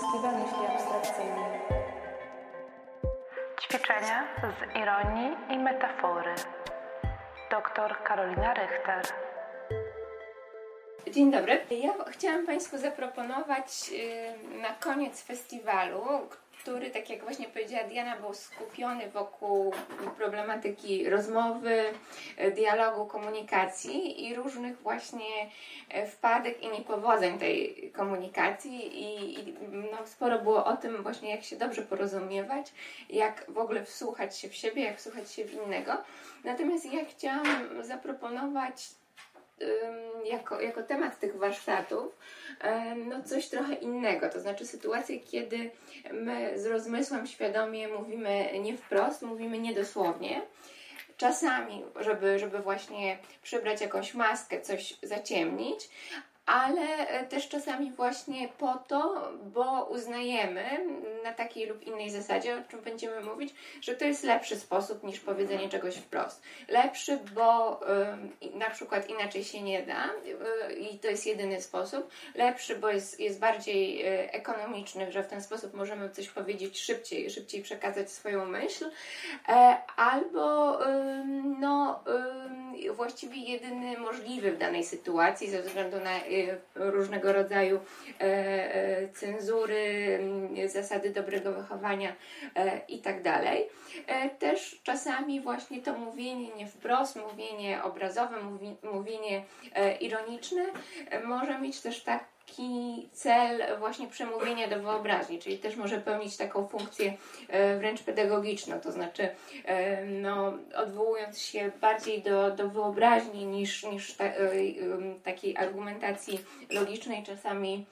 Festiwal Myśli Abstrakcyjnej. Ćwiczenia z ironii i metafory. Dr Karolina Richter. Dzień dobry. Ja chciałam Państwu zaproponować y, na koniec festiwalu, który, tak jak właśnie powiedziała Diana, był skupiony wokół problematyki rozmowy, dialogu, komunikacji i różnych właśnie e, wpadek i niepowodzeń tej komunikacji i, i no, sporo było o tym właśnie, jak się dobrze porozumiewać, jak w ogóle wsłuchać się w siebie, jak wsłuchać się w innego. Natomiast ja chciałam zaproponować jako, jako temat tych warsztatów no coś trochę innego, to znaczy sytuację, kiedy my z rozmysłem świadomie mówimy nie wprost, mówimy niedosłownie. Czasami, żeby, żeby właśnie przybrać jakąś maskę, coś zaciemnić, ale e, też czasami właśnie po to, bo uznajemy na takiej lub innej zasadzie, o czym będziemy mówić, że to jest lepszy sposób niż powiedzenie czegoś wprost. Lepszy, bo y, na przykład inaczej się nie da y, i to jest jedyny sposób. Lepszy, bo jest, jest bardziej y, ekonomiczny, że w ten sposób możemy coś powiedzieć szybciej, szybciej przekazać swoją myśl. E, albo no, właściwie jedyny możliwy w danej sytuacji ze względu na różnego rodzaju e, e, cenzury, zasady dobrego wychowania e, i tak. Też czasami właśnie to mówienie nie wprost, mówienie obrazowe, mówienie ironiczne może mieć też tak taki cel właśnie przemówienia do wyobraźni, czyli też może pełnić taką funkcję wręcz pedagogiczną, to znaczy no, odwołując się bardziej do, do wyobraźni niż, niż ta, takiej argumentacji logicznej, czasami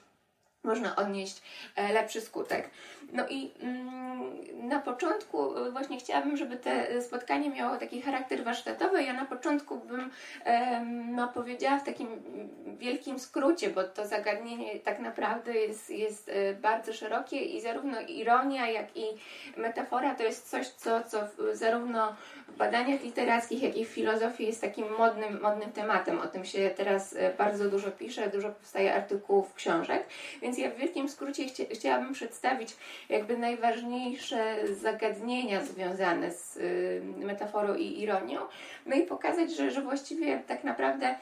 można odnieść e, lepszy skutek. No i mm, na początku e, właśnie chciałabym, żeby te spotkanie miało taki charakter warsztatowy. Ja na początku bym no, powiedziała w takim wielkim skrócie, bo to zagadnienie tak naprawdę jest, jest e, bardzo szerokie i zarówno ironia, jak i metafora to jest coś, co, co zarówno badaniach literackich, jak i w filozofii jest takim modnym, modnym tematem. O tym się teraz bardzo dużo pisze, dużo powstaje artykułów, książek. Więc ja w wielkim skrócie chcia, chciałabym przedstawić jakby najważniejsze zagadnienia związane z y, metaforą i ironią, no i pokazać, że, że właściwie tak naprawdę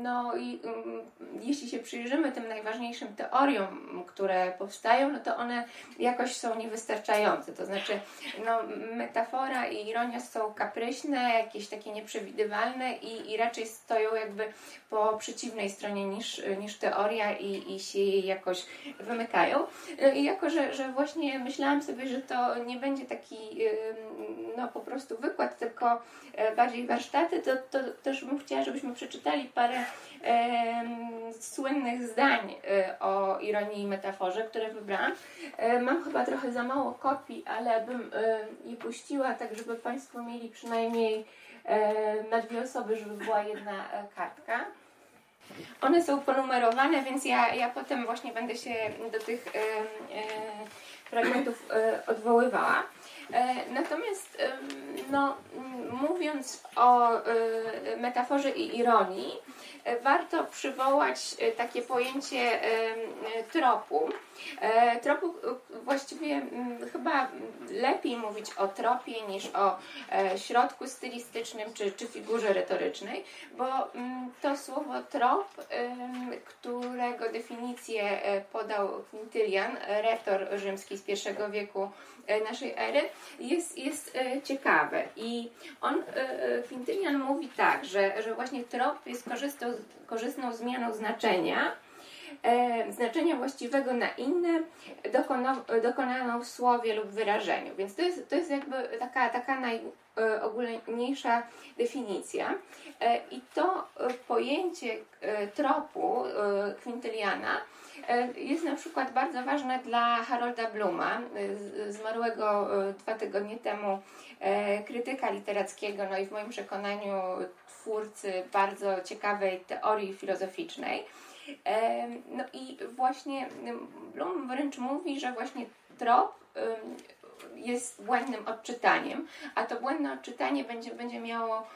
no i um, jeśli się przyjrzymy tym najważniejszym teoriom, które powstają, no to one jakoś są niewystarczające. To znaczy, no, metafora i ironia są kapryśne, jakieś takie nieprzewidywalne i, i raczej stoją jakby po przeciwnej stronie niż, niż teoria i, i się jej jakoś wymykają. I jako, że, że właśnie myślałam sobie, że to nie będzie taki no po prostu wykład, tylko e, bardziej warsztaty, to, to też bym chciała, żebyśmy przeczytali parę e, słynnych zdań e, o ironii i metaforze, które wybrałam. E, mam chyba trochę za mało kopii, ale bym e, je puściła, tak żeby Państwo mieli przynajmniej e, na dwie osoby, żeby była jedna kartka. One są ponumerowane, więc ja, ja potem właśnie będę się do tych fragmentów odwoływała. Natomiast no, mówiąc o metaforze i ironii, warto przywołać e, takie pojęcie e, tropu. E, tropu właściwie chyba lepiej mówić o tropie niż o środku stylistycznym czy, czy figurze retorycznej, bo to słowo trop, którego definicję podał Quintylian, retor rzymski z I wieku naszej ery, jest, jest ciekawe. I on, Quintylian mówi tak, że, że właśnie trop jest korzystą korzystną zmianą znaczenia, e, znaczenia właściwego na inne, dokonaną w słowie lub wyrażeniu. Więc to jest, to jest jakby taka, taka najogólniejsza definicja. E, I to pojęcie e, tropu e, Quintyliana e, jest na przykład bardzo ważne dla Harolda Bluma, zmarłego dwa tygodnie temu krytyka literackiego, no i w moim przekonaniu twórcy bardzo ciekawej teorii filozoficznej. No i właśnie Bloom wręcz mówi, że właśnie trop jest błędnym odczytaniem, a to błędne odczytanie będzie, będzie miało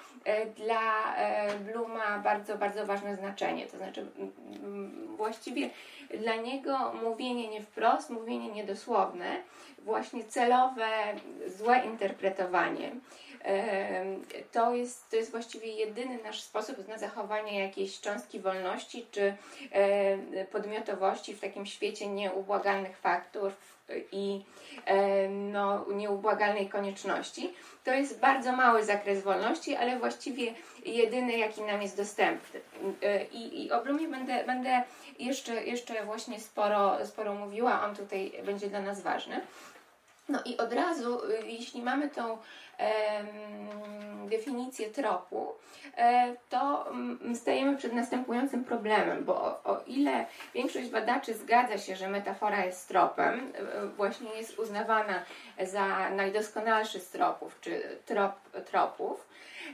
dla Bluma bardzo, bardzo ważne znaczenie. To znaczy, właściwie dla niego mówienie nie wprost, mówienie niedosłowne, właśnie celowe, złe interpretowanie to jest, to jest właściwie jedyny nasz sposób na zachowanie jakiejś cząstki wolności czy podmiotowości w takim świecie nieubłagalnych faktur i no, nieubłagalnej konieczności. To jest bardzo mały zakres wolności, ale właściwie jedyny, jaki nam jest dostępny. I, i o Blumie będę, będę jeszcze, jeszcze właśnie sporo, sporo mówiła, on tutaj będzie dla nas ważny. No i od razu, jeśli mamy tą definicję tropu, e, to mm, stajemy przed następującym problemem, bo o, ile większość badaczy zgadza się, że metafora jest tropem, e, właśnie jest uznawana za najdoskonalszy z tropów, czy trop, tropów,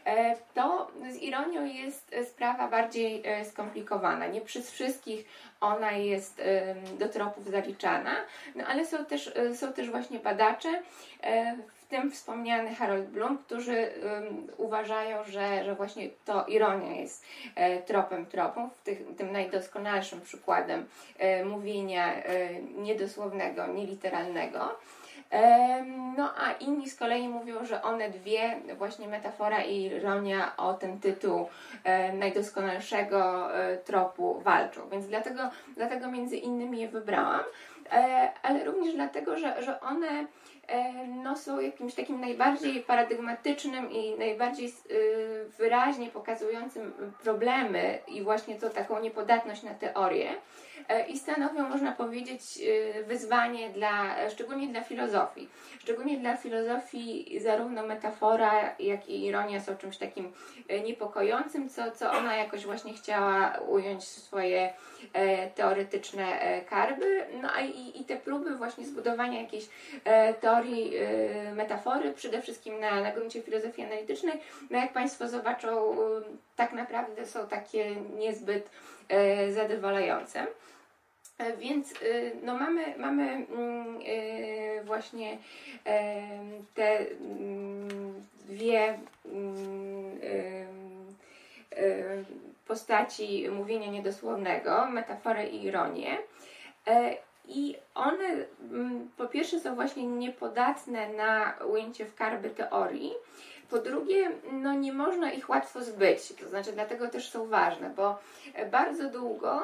e, to z ironią jest sprawa bardziej skomplikowana. Nie przez wszystkich ona jest do tropów zaliczana, no ale są też, są też właśnie badacze, tym wspomniany Harold Bloom, którzy um, uważają, że, że właśnie to ironia jest e, tropem tropów, tych, tym najdoskonalszym przykładem e, mówienia e, niedosłownego, nieliteralnego. E, no a inni z kolei mówią, że one dwie, właśnie metafora i ironia o ten tytuł e, najdoskonalszego e, tropu walczą. Więc dlatego, dlatego między innymi je wybrałam, ale również dlatego, że, że one no, są jakimś takim najbardziej paradygmatycznym i najbardziej y, wyraźnie pokazującym problemy i właśnie to taką niepodatność na teorię. e, i stanowią, można powiedzieć, y, wyzwanie dla, szczególnie dla filozofii. Szczególnie dla filozofii zarówno metafora, jak i ironia są czymś takim e, niepokojącym, co, co ona jakoś właśnie chciała ująć swoje teoretyczne karby. No a i, i te próby właśnie zbudowania jakiejś teorii metafory, przede wszystkim na, na gruncie filozofii analitycznej, no jak Państwo zobaczą, tak naprawdę są takie niezbyt zadowalające. E, więc no mamy, mamy mm, właśnie te mm, dwie mm, postaci mówienia niedosłownego, metaforę i ironię. E, i one po pierwsze są właśnie niepodatne na ujęcie w karby teorii, po drugie, no nie można ich łatwo zbyć, to znaczy dlatego też są ważne, bo bardzo długo,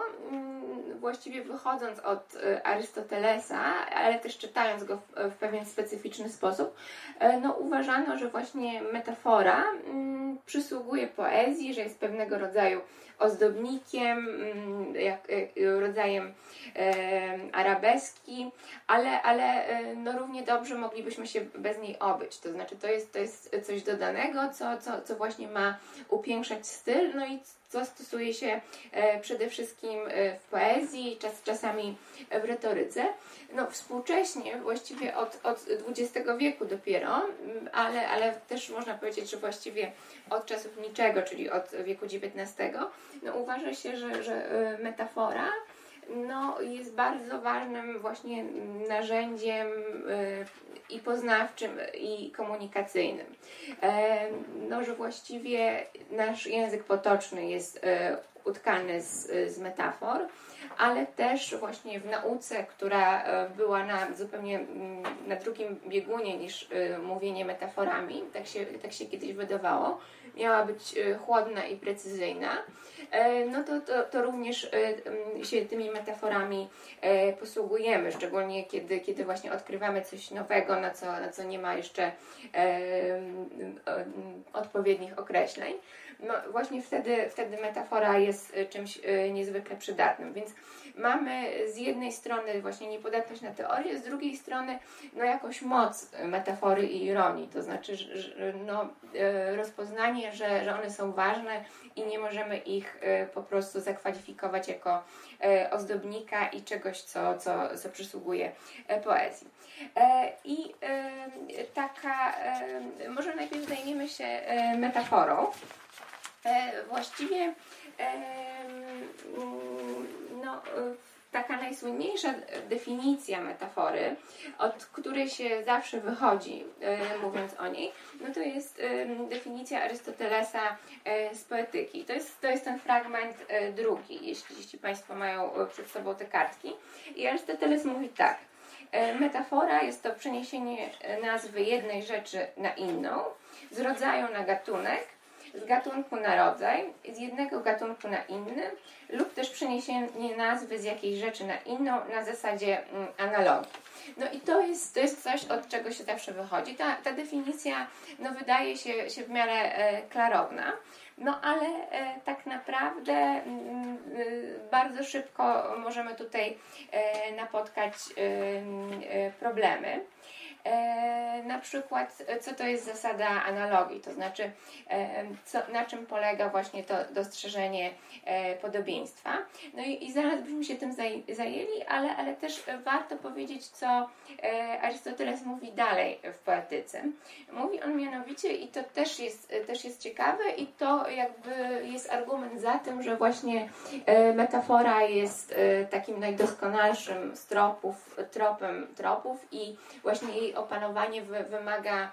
właściwie wychodząc od e, Arystotelesa, ale też czytając go w, pewien specyficzny sposób, e, no uważano, że właśnie metafora mm, przysługuje poezji, że jest pewnego rodzaju ozdobnikiem, mm, jak, rodzajem arabeski, ale, ale no równie dobrze moglibyśmy się bez niej obyć. To znaczy, to jest, to jest coś dodanego, co, co, co właśnie ma upiększać styl, no i co stosuje się e, przede wszystkim e, w poezji, czas, czasami w retoryce. No, współcześnie, właściwie od, od XX wieku dopiero, ale, ale też można powiedzieć, że właściwie od czasów niczego, czyli od wieku XIX, no, uważa się, że, że e, metafora no, jest bardzo ważnym właśnie narzędziem y, i poznawczym, i komunikacyjnym. E, no, że właściwie nasz język potoczny jest e, utkany z, z metafor, ale też właśnie w nauce, która e, była na zupełnie mm, na drugim biegunie niż mówienie metaforami, tak się, tak się kiedyś wydawało, miała być chłodna i precyzyjna. E, no to, to, to również e, mm, się tymi metaforami e, posługujemy, szczególnie kiedy, kiedy właśnie odkrywamy coś nowego, na co, na co nie ma jeszcze odpowiednich określeń. No właśnie wtedy, wtedy metafora jest czymś niezwykle przydatnym, więc mamy z jednej strony właśnie niepodatność na teorię, z drugiej strony no jakąś moc metafory i ironii, to znaczy że, no, rozpoznanie, że, że one są ważne i nie możemy ich e, po prostu zakwalifikować jako e, ozdobnika i czegoś, co, co, co przysługuje e, poezji. I taka, może najpierw zajmiemy się metaforą. Właściwie no, taka najsłynniejsza definicja metafory, od której się zawsze wychodzi, e, mówiąc o niej, no to jest e, definicja Arystotelesa e, z poetyki. To jest, to jest ten fragment e, drugi, jeśli, jeśli Państwo mają e, przed sobą te kartki. I Arystoteles mówi tak. E, Metafora jest to przeniesienie e, nazwy jednej rzeczy na inną, z rodzaju na gatunek, z gatunku na rodzaj, z jednego gatunku na inny, lub też przeniesienie nazwy z jakiejś rzeczy na inną na zasadzie mm, analogii. No i to jest, to jest coś, od czego się zawsze wychodzi. Ta, ta definicja no, wydaje się, się w miarę e, klarowna. No ale e, tak naprawdę mm, y, bardzo szybko możemy tutaj e, napotkać y, problemy. E, na przykład, co to jest zasada analogii, to znaczy, e, co, na czym polega właśnie to dostrzeżenie e, podobieństwa. No i, i zaraz byśmy się tym zaj, zajęli, ale, ale też warto powiedzieć, co e, Arystoteles mówi dalej w poetyce. Mówi on mianowicie, i to też jest, też jest ciekawe, i to jakby jest argument za tym, że właśnie e, metafora jest e, takim najdoskonalszym z tropów, tropem tropów i właśnie jej opanowanie wy, wymaga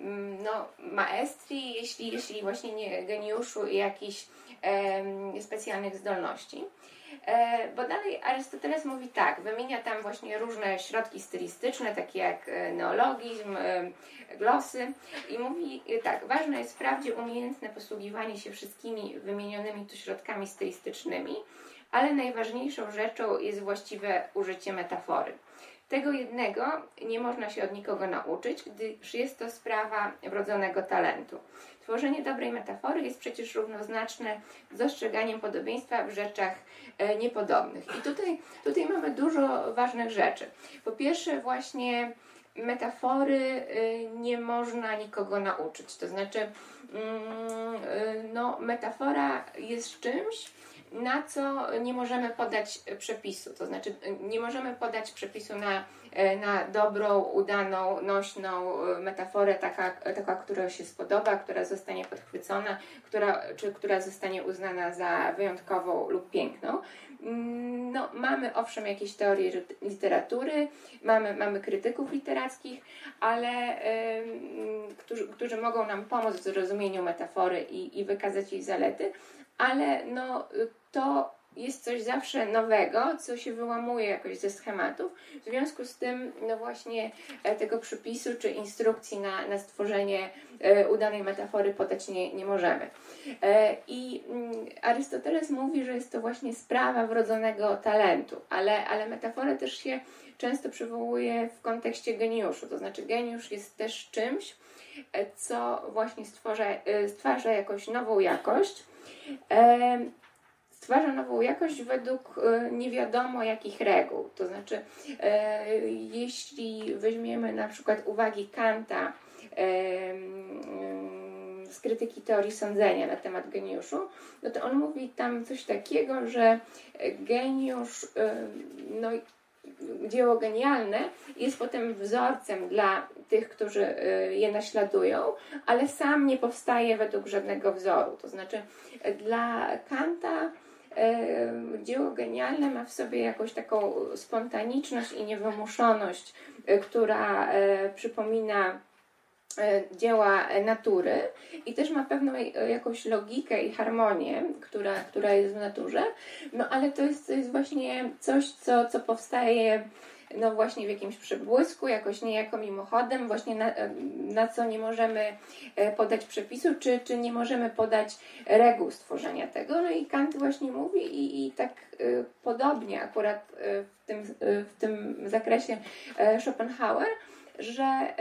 mm, no, maestrii, jeśli, jeśli właśnie nie geniuszu i jakichś em, specjalnych zdolności. E, bo dalej Arystoteles mówi tak, wymienia tam właśnie różne środki stylistyczne, takie jak e, neologizm, e, glosy i mówi e, tak, ważne jest wprawdzie umiejętne posługiwanie się wszystkimi wymienionymi tu środkami stylistycznymi, ale najważniejszą rzeczą jest właściwe użycie metafory. Tego jednego nie można się od nikogo nauczyć, gdyż jest to sprawa wrodzonego talentu. Tworzenie dobrej metafory jest przecież równoznaczne z dostrzeganiem podobieństwa w rzeczach e, niepodobnych. I tutaj, tutaj mamy dużo ważnych rzeczy. Po pierwsze, właśnie metafory y, nie można nikogo nauczyć. To znaczy, mm, y, no, metafora jest czymś, na co nie możemy podać przepisu. To znaczy, nie możemy podać przepisu na, e, na dobrą, udaną, nośną e, metaforę, taka, taka, która się spodoba, która zostanie podchwycona, która, czy która zostanie uznana za wyjątkową lub piękną. Mm, No, mamy owszem jakieś teorie lit- literatury, mamy, mamy krytyków literackich, ale którzy, którzy mogą nam pomóc w zrozumieniu metafory i, i wykazać jej zalety, ale no, to jest coś zawsze nowego, co się wyłamuje jakoś ze schematów. W związku z tym, no właśnie e, tego przypisu czy instrukcji na, na stworzenie e, udanej metafory podać nie, nie możemy. E, I mm, Arystoteles mówi, że jest to właśnie sprawa wrodzonego talentu, ale, ale metaforę też się często przywołuje w kontekście geniuszu, to znaczy geniusz jest też czymś, co właśnie stwarza, e, stwarza jakąś nową jakość. Stwarza nową jakość według e, nie wiadomo jakich reguł. To znaczy, e, jeśli weźmiemy na przykład uwagi Kanta e, mm, z krytyki teorii sądzenia na temat geniuszu, no to on mówi tam coś takiego, że geniusz, no, dzieło genialne jest potem wzorcem dla tych, którzy je naśladują, ale sam nie powstaje według żadnego wzoru. To znaczy, dla Kanta dzieło genialne ma w sobie jakąś taką spontaniczność i niewymuszoność, e, która e, przypomina e, dzieła natury i też ma pewną e, jakąś logikę i harmonię, która, która jest w naturze, no ale to jest, to jest właśnie coś, co, co powstaje no właśnie w jakimś przebłysku, jakoś niejako mimochodem, właśnie na, na co nie możemy e, podać przepisu, czy, czy nie możemy podać reguł stworzenia tego. No i Kant właśnie mówi i, i tak e, podobnie akurat e, w tym, w tym zakresie Schopenhauer, że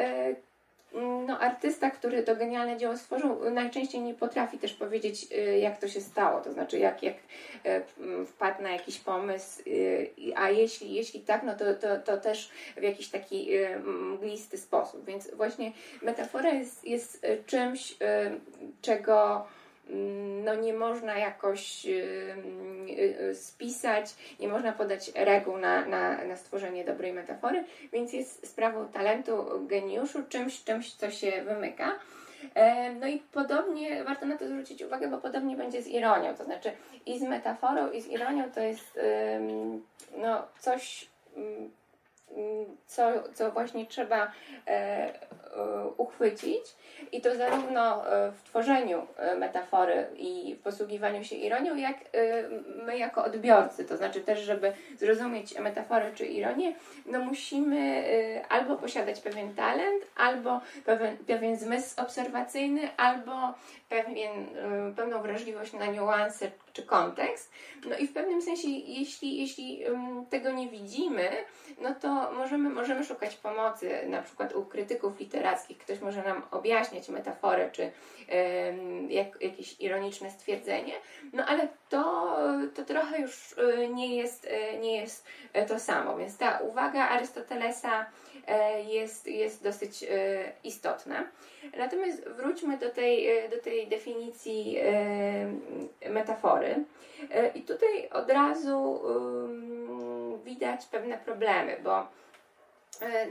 no, artysta, który to genialne dzieło stworzył, najczęściej nie potrafi też powiedzieć, y, jak to się stało, to znaczy jak, jak y, wpadł na jakiś pomysł, y, a jeśli, jeśli tak, no to, to, to też w jakiś taki mglisty sposób. Więc właśnie metafora jest, jest czymś, czego no nie można jakoś y, y, y, spisać, nie można podać reguł na, na, na stworzenie dobrej metafory, więc jest sprawą talentu, geniuszu, czymś, czymś co się wymyka. No i podobnie, warto na to zwrócić uwagę, bo podobnie będzie z ironią, to znaczy i z metaforą, i z ironią to jest no, coś mm, co, co właśnie trzeba e, e, uchwycić i to zarówno e, w tworzeniu metafory i w posługiwaniu się ironią, jak my jako odbiorcy, to znaczy też, żeby zrozumieć metaforę czy ironię, no musimy albo posiadać pewien talent, albo pewien, pewien zmysł obserwacyjny, albo pewien, pewną wrażliwość na niuanse czy kontekst. No i w pewnym sensie, jeśli, jeśli tego nie widzimy, no to możemy, możemy szukać pomocy, na przykład u krytyków literackich. Ktoś może nam objaśniać metaforę, czy jak, jakieś ironiczne stwierdzenie, no ale to, to trochę już y, nie jest, y, nie jest e, to samo. Więc ta uwaga Arystotelesa e, jest, jest dosyć e, istotna. Natomiast wróćmy do tej, do tej definicji metafory. I tutaj od razu widać pewne problemy, bo e,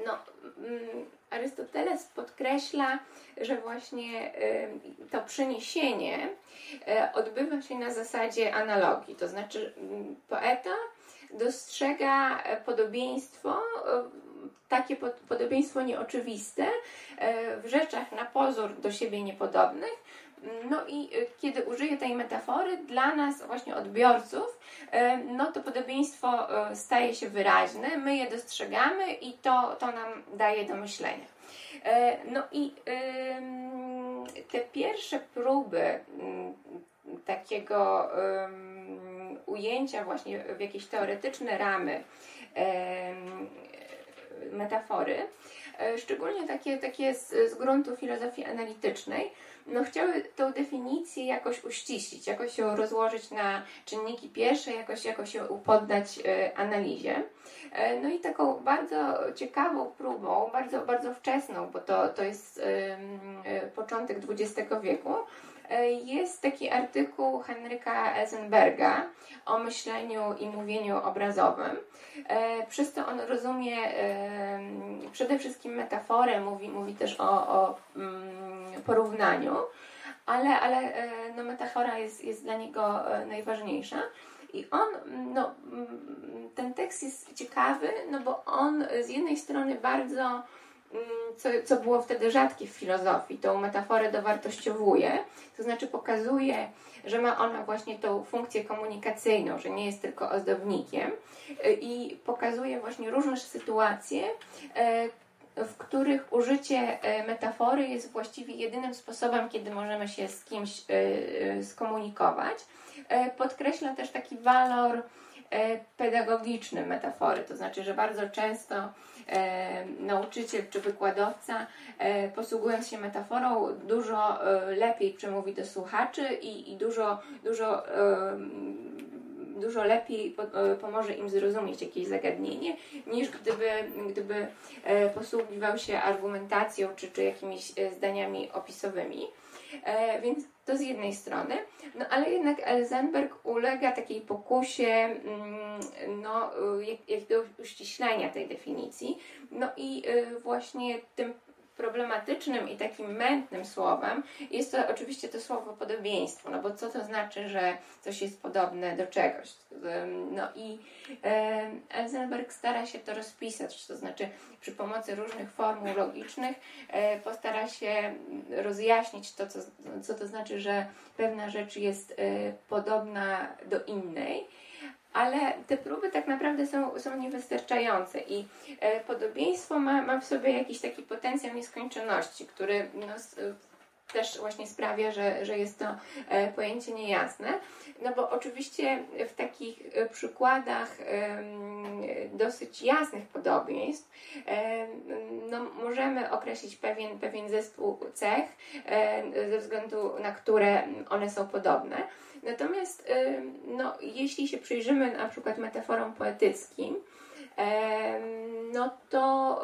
no, mm, Arystoteles podkreśla, że właśnie e, to przeniesienie e, odbywa się na zasadzie analogii, to znaczy mm, poeta dostrzega podobieństwo, takie podobieństwo nieoczywiste w rzeczach na pozór do siebie niepodobnych, no i y, kiedy użyję tej metafory, dla nas, właśnie odbiorców, y, no to podobieństwo y, staje się wyraźne, my je dostrzegamy i to, to nam daje do myślenia. No i te pierwsze próby mm, takiego ujęcia właśnie w jakieś teoretyczne ramy metafory, szczególnie takie, takie z, z gruntu filozofii analitycznej, no chciały tą definicję jakoś uściślić, jakoś ją rozłożyć na czynniki pierwsze, jakoś, jakoś ją poddać e, analizie. E, no i taką bardzo ciekawą próbą, bardzo, bardzo wczesną, bo to, to jest e, początek XX wieku, jest taki artykuł Henryka Eisenberga o myśleniu i mówieniu obrazowym. Przez to on rozumie przede wszystkim metaforę, mówi, mówi też o, o mm, porównaniu, ale, ale no, metafora jest, jest dla niego najważniejsza. I on, no, ten tekst jest ciekawy, no bo on z jednej strony bardzo Mm, co, co było wtedy rzadkie w filozofii, tą metaforę dowartościowuje, to znaczy pokazuje, że ma ona właśnie tą funkcję komunikacyjną, że nie jest tylko ozdobnikiem y, i pokazuje właśnie różne sytuacje, y, w których użycie y, metafory jest właściwie jedynym sposobem, kiedy możemy się z kimś skomunikować. Podkreśla też taki walor pedagogiczny metafory, to znaczy, że bardzo często e, nauczyciel czy wykładowca, e, posługując się metaforą, dużo e, lepiej przemówi do słuchaczy i, i dużo, dużo e, dużo lepiej po, e, pomoże im zrozumieć jakieś zagadnienie, niż gdyby, gdyby e, posługiwał się argumentacją czy, czy jakimiś zdaniami opisowymi. Więc to z jednej strony, no ale jednak Elzenberg ulega takiej pokusie mm, no, jakiegoś uściślenia tej definicji. No i y, właśnie tym problematycznym i takim mętnym słowem jest to oczywiście to słowo podobieństwo, no bo co to znaczy, że coś jest podobne do czegoś. No i Elzenberg stara się to rozpisać, to znaczy przy pomocy różnych formuł logicznych e, postara się rozjaśnić to, co, co to znaczy, że pewna rzecz jest e, podobna do innej ale te próby tak naprawdę są, są niewystarczające i e, podobieństwo ma, ma w sobie jakiś taki potencjał nieskończoności, który no, też właśnie sprawia, że, że jest to e, pojęcie niejasne. No bo oczywiście w takich e, przykładach dosyć jasnych podobieństw no, możemy określić pewien, pewien zespół cech, ze względu na które one są podobne. Natomiast no, jeśli się przyjrzymy na przykład metaforom poetyckim, no to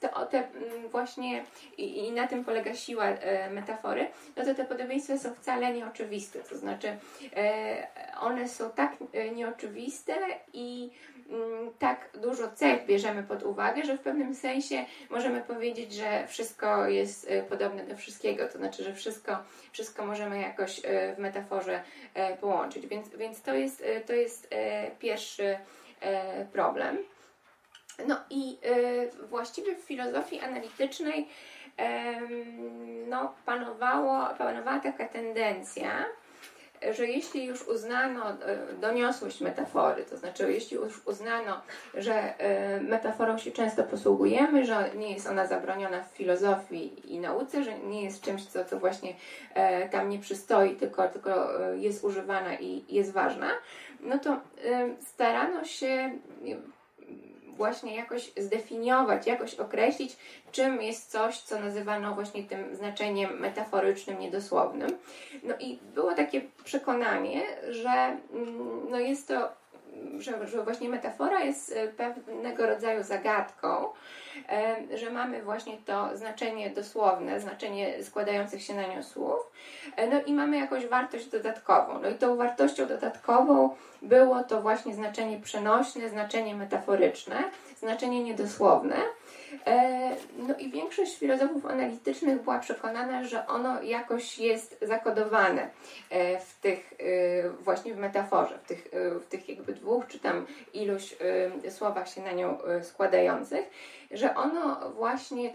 te, te właśnie i, na tym polega siła e, metafory, no to te podobieństwa są wcale nieoczywiste. To znaczy, e, one są tak e, nieoczywiste i mm, tak dużo cech bierzemy pod uwagę, że w pewnym sensie możemy powiedzieć, że wszystko jest y, podobne do wszystkiego, to znaczy, że wszystko, wszystko możemy jakoś y, w metaforze y, połączyć. Więc, więc to jest, to jest pierwszy problem. No i właściwie w filozofii analitycznej no, panowało, panowała taka tendencja, że jeśli już uznano e, doniosłość metafory, to znaczy jeśli już uznano, że e, metaforą się często posługujemy, że nie jest ona zabroniona w filozofii i nauce, że nie jest czymś, co, co właśnie e, tam nie przystoi, tylko, tylko jest używana i jest ważna, no to starano się właśnie jakoś zdefiniować, jakoś określić, czym jest coś, co nazywano właśnie tym znaczeniem metaforycznym, niedosłownym. No i było takie przekonanie, że mm, no jest to że, że właśnie metafora jest e, pewnego rodzaju zagadką, że mamy właśnie to znaczenie dosłowne, znaczenie składających się na nią słów, e, no i mamy jakąś wartość dodatkową. No i tą wartością dodatkową było to właśnie znaczenie przenośne, znaczenie metaforyczne, znaczenie niedosłowne. No i większość filozofów analitycznych była przekonana, że ono jakoś jest zakodowane w tych właśnie w metaforze, w tych, w tych jakby dwóch czy tam iluś słowach się na nią składających, że ono właśnie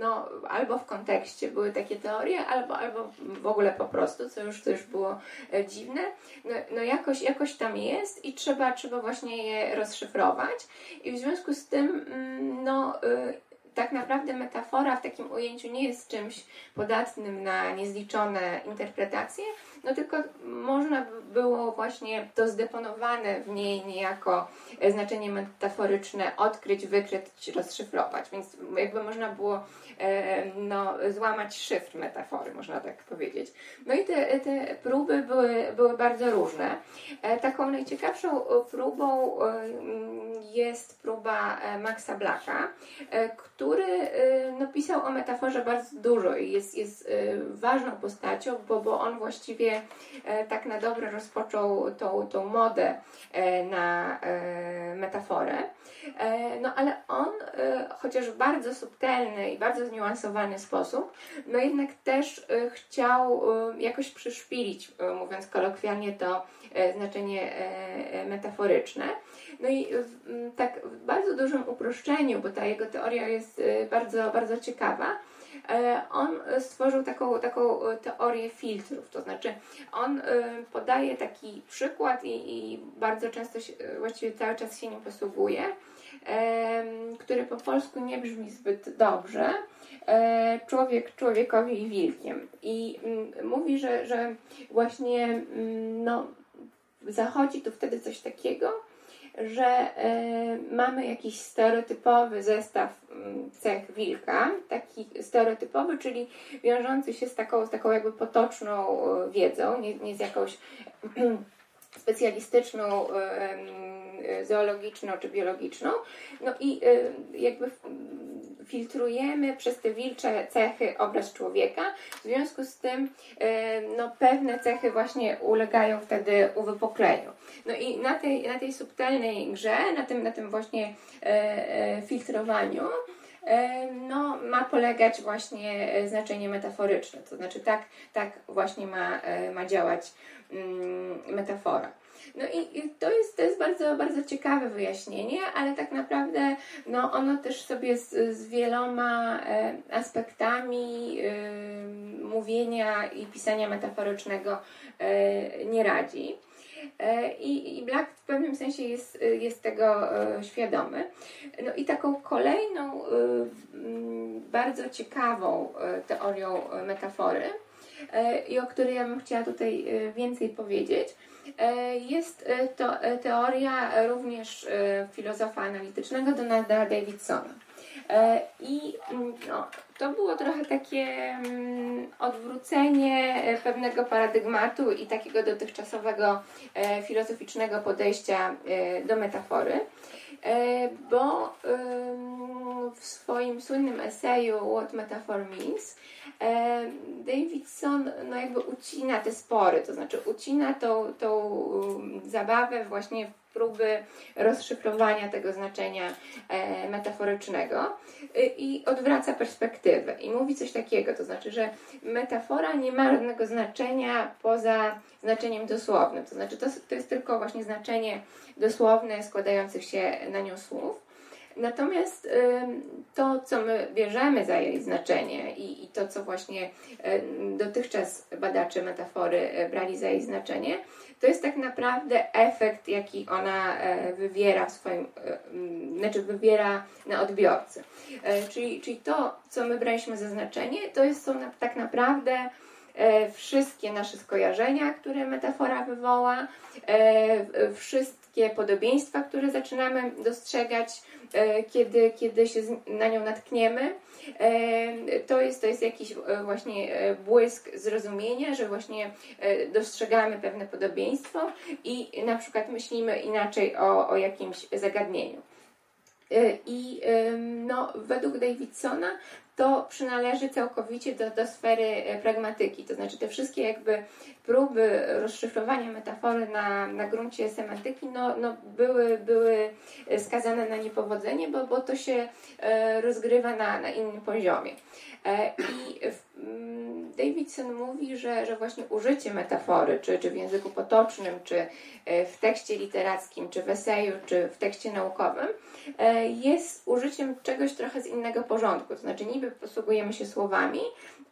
no, albo w kontekście były takie teorie, albo, albo w ogóle po prostu, co już, co było e, dziwne, no, no jakoś, jakoś tam jest i trzeba, trzeba właśnie je rozszyfrować. I w związku z tym mm, y, tak naprawdę metafora w takim ujęciu nie jest czymś podatnym na niezliczone interpretacje, no tylko można było właśnie to zdeponowane w niej niejako e, znaczenie metaforyczne odkryć, wykryć, rozszyfrować, więc jakby można było e, no, złamać szyfr metafory, można tak powiedzieć. No i te, te próby były, były bardzo różne. E, taką najciekawszą próbą jest próba Maxa Blacka, który no, pisał o metaforze bardzo dużo i jest, jest ważną postacią, bo, bo on właściwie E, tak na dobre rozpoczął tą, tą modę e, na e, metaforę. No ale on, chociaż w bardzo subtelny i bardzo zniuansowany sposób, no jednak też chciał jakoś przyszpilić, mówiąc kolokwialnie, to znaczenie metaforyczne. No i tak w bardzo dużym uproszczeniu, bo ta jego teoria jest bardzo, bardzo ciekawa, on stworzył taką, taką teorię filtrów, to znaczy on e, podaje taki przykład i, i bardzo często, się, właściwie cały czas się nim posługuje, który po polsku nie brzmi zbyt dobrze. E, człowiek człowiekowi i wilkiem. I mm, mówi, że, że właśnie mm, no, zachodzi tu wtedy coś takiego, że e, mamy jakiś stereotypowy zestaw mm, cech wilka, taki stereotypowy, czyli wiążący się z taką, z taką jakby potoczną e, wiedzą, nie, nie z jakąś specjalistyczną, e, zoologiczną czy biologiczną. No i jakby filtrujemy przez te wilcze cechy obraz człowieka. W związku z tym no, pewne cechy właśnie ulegają wtedy uwypukleniu. No i na tej, na tej subtelnej grze, na tym, na tym właśnie e, e, filtrowaniu, e, no, ma polegać właśnie znaczenie metaforyczne. To znaczy tak, tak właśnie ma, ma działać mm, metafora. No i, to, jest, to jest bardzo, bardzo ciekawe wyjaśnienie, ale tak naprawdę no, ono też sobie z, z wieloma e, aspektami e, mówienia i pisania metaforycznego e, nie radzi. E, I, I Black w pewnym sensie jest, jest tego e, świadomy. No i taką kolejną e, bardzo ciekawą teorią metafory, i o której ja bym chciała tutaj więcej powiedzieć, jest to teoria również filozofa analitycznego Donalda Davidsona. I no, to było trochę takie mm, odwrócenie e, pewnego paradygmatu i takiego dotychczasowego e, filozoficznego podejścia e, do metafory, bo w swoim słynnym eseju What Metaphor Means Davidson no jakby ucina te spory, to znaczy ucina tą, tą zabawę właśnie próby rozszyfrowania tego znaczenia e, metaforycznego i odwraca perspektywę i mówi coś takiego, to znaczy, że metafora nie ma żadnego znaczenia poza znaczeniem dosłownym, to znaczy to, to jest tylko właśnie znaczenie dosłowne składających się na nią słów. Natomiast to, co my bierzemy za jej znaczenie i, i to, co właśnie dotychczas badacze metafory e, brali za jej znaczenie, to jest tak naprawdę efekt, jaki ona e, wywiera w swoim, e, znaczy wywiera na odbiorcy. Czyli, czyli to, co my braliśmy za znaczenie, to jest są tak naprawdę wszystkie nasze skojarzenia, które metafora wywoła, wszystkie podobieństwa, które zaczynamy dostrzegać E, kiedy, kiedy się na nią natkniemy, e, to jest, to jest jakiś e, właśnie błysk zrozumienia, że właśnie dostrzegamy pewne podobieństwo i na przykład myślimy inaczej o, o jakimś zagadnieniu. I no, według Davidsona to przynależy całkowicie do, do sfery pragmatyki. To znaczy te wszystkie jakby próby rozszyfrowania metafory na, na gruncie semantyki no, no były, były skazane na niepowodzenie, bo, bo to się e, rozgrywa na, na innym poziomie. E, I mm, Davidson mówi, że, że właśnie użycie metafory, czy, czy w języku potocznym, czy e, w tekście literackim, czy w eseju, czy w tekście naukowym, jest użyciem czegoś trochę z innego porządku. To znaczy, niby posługujemy się słowami,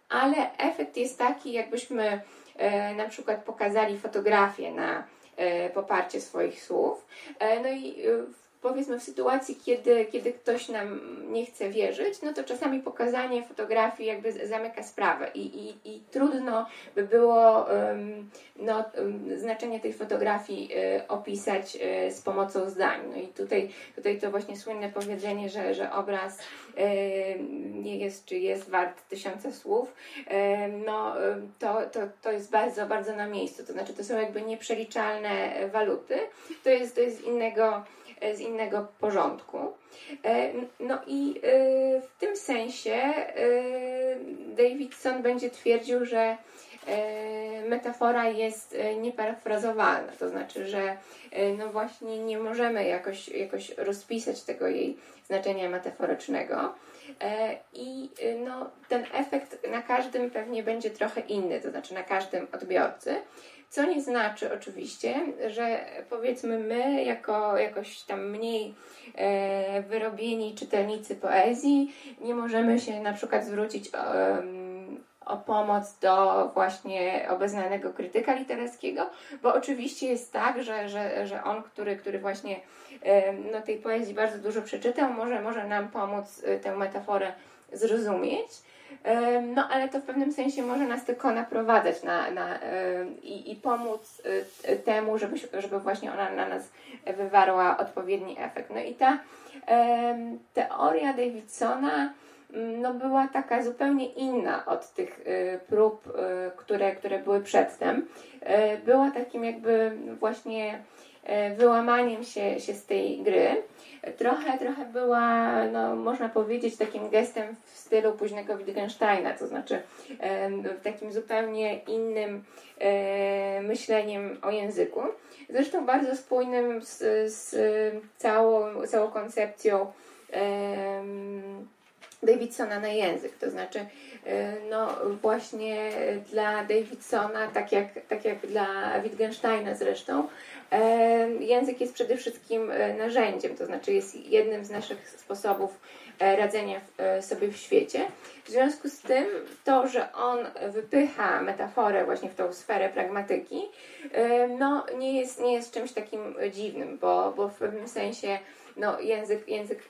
ale efekt jest taki, jakbyśmy E, na przykład pokazali fotografię na e, poparcie swoich słów. E, no i powiedzmy w sytuacji, kiedy, kiedy ktoś nam nie chce wierzyć, no to czasami pokazanie fotografii jakby zamyka sprawę i, i, i trudno by było um, no, um, znaczenie tej fotografii um, opisać z pomocą zdań. No i tutaj, tutaj to właśnie słynne powiedzenie, że, że obraz nie jest, czy jest wart tysiąca słów, no to, to, to jest bardzo, bardzo na miejscu. To znaczy, to są jakby nieprzeliczalne waluty. To jest, to jest innego z innego porządku. E, no i e, w tym sensie e, Davidson będzie twierdził, że metafora jest nieparafrazowalna, to znaczy, że no właśnie nie możemy jakoś, jakoś rozpisać tego jej znaczenia metaforycznego. I no, ten efekt na każdym pewnie będzie trochę inny, to znaczy na każdym odbiorcy. Co nie znaczy oczywiście, że powiedzmy my, jako jakoś tam mniej e, wyrobieni czytelnicy poezji, nie możemy się na przykład zwrócić o, o pomoc do właśnie obeznanego krytyka literackiego, bo oczywiście jest tak, że, że, że on, który, który właśnie no, tej poezji bardzo dużo przeczytał, może, może nam pomóc e, tę metaforę zrozumieć. No, ale to w pewnym sensie może nas tylko naprowadzać na, na, i, i pomóc y, temu, żeby, żeby właśnie ona na nas wywarła odpowiedni efekt. No i ta teoria Davidsona mm, no, była taka zupełnie inna od tych y, prób, y, które, które były przedtem. Była takim jakby właśnie wyłamaniem się, się z tej gry trochę, trochę była, no, można powiedzieć, takim gestem w stylu późnego Wittgensteina, to znaczy w takim zupełnie innym myśleniem o języku. Zresztą bardzo spójnym z, z całą, całą koncepcją Davidsona na język, to znaczy no właśnie dla Davidsona, tak jak, tak jak dla Wittgensteina zresztą, Język jest przede wszystkim e, narzędziem, to znaczy jest jednym z naszych sposobów radzenia sobie w świecie. W związku z tym to, że on wypycha metaforę właśnie w tą sferę pragmatyki, no nie jest, nie jest czymś takim dziwnym, bo, bo w pewnym sensie no, język, język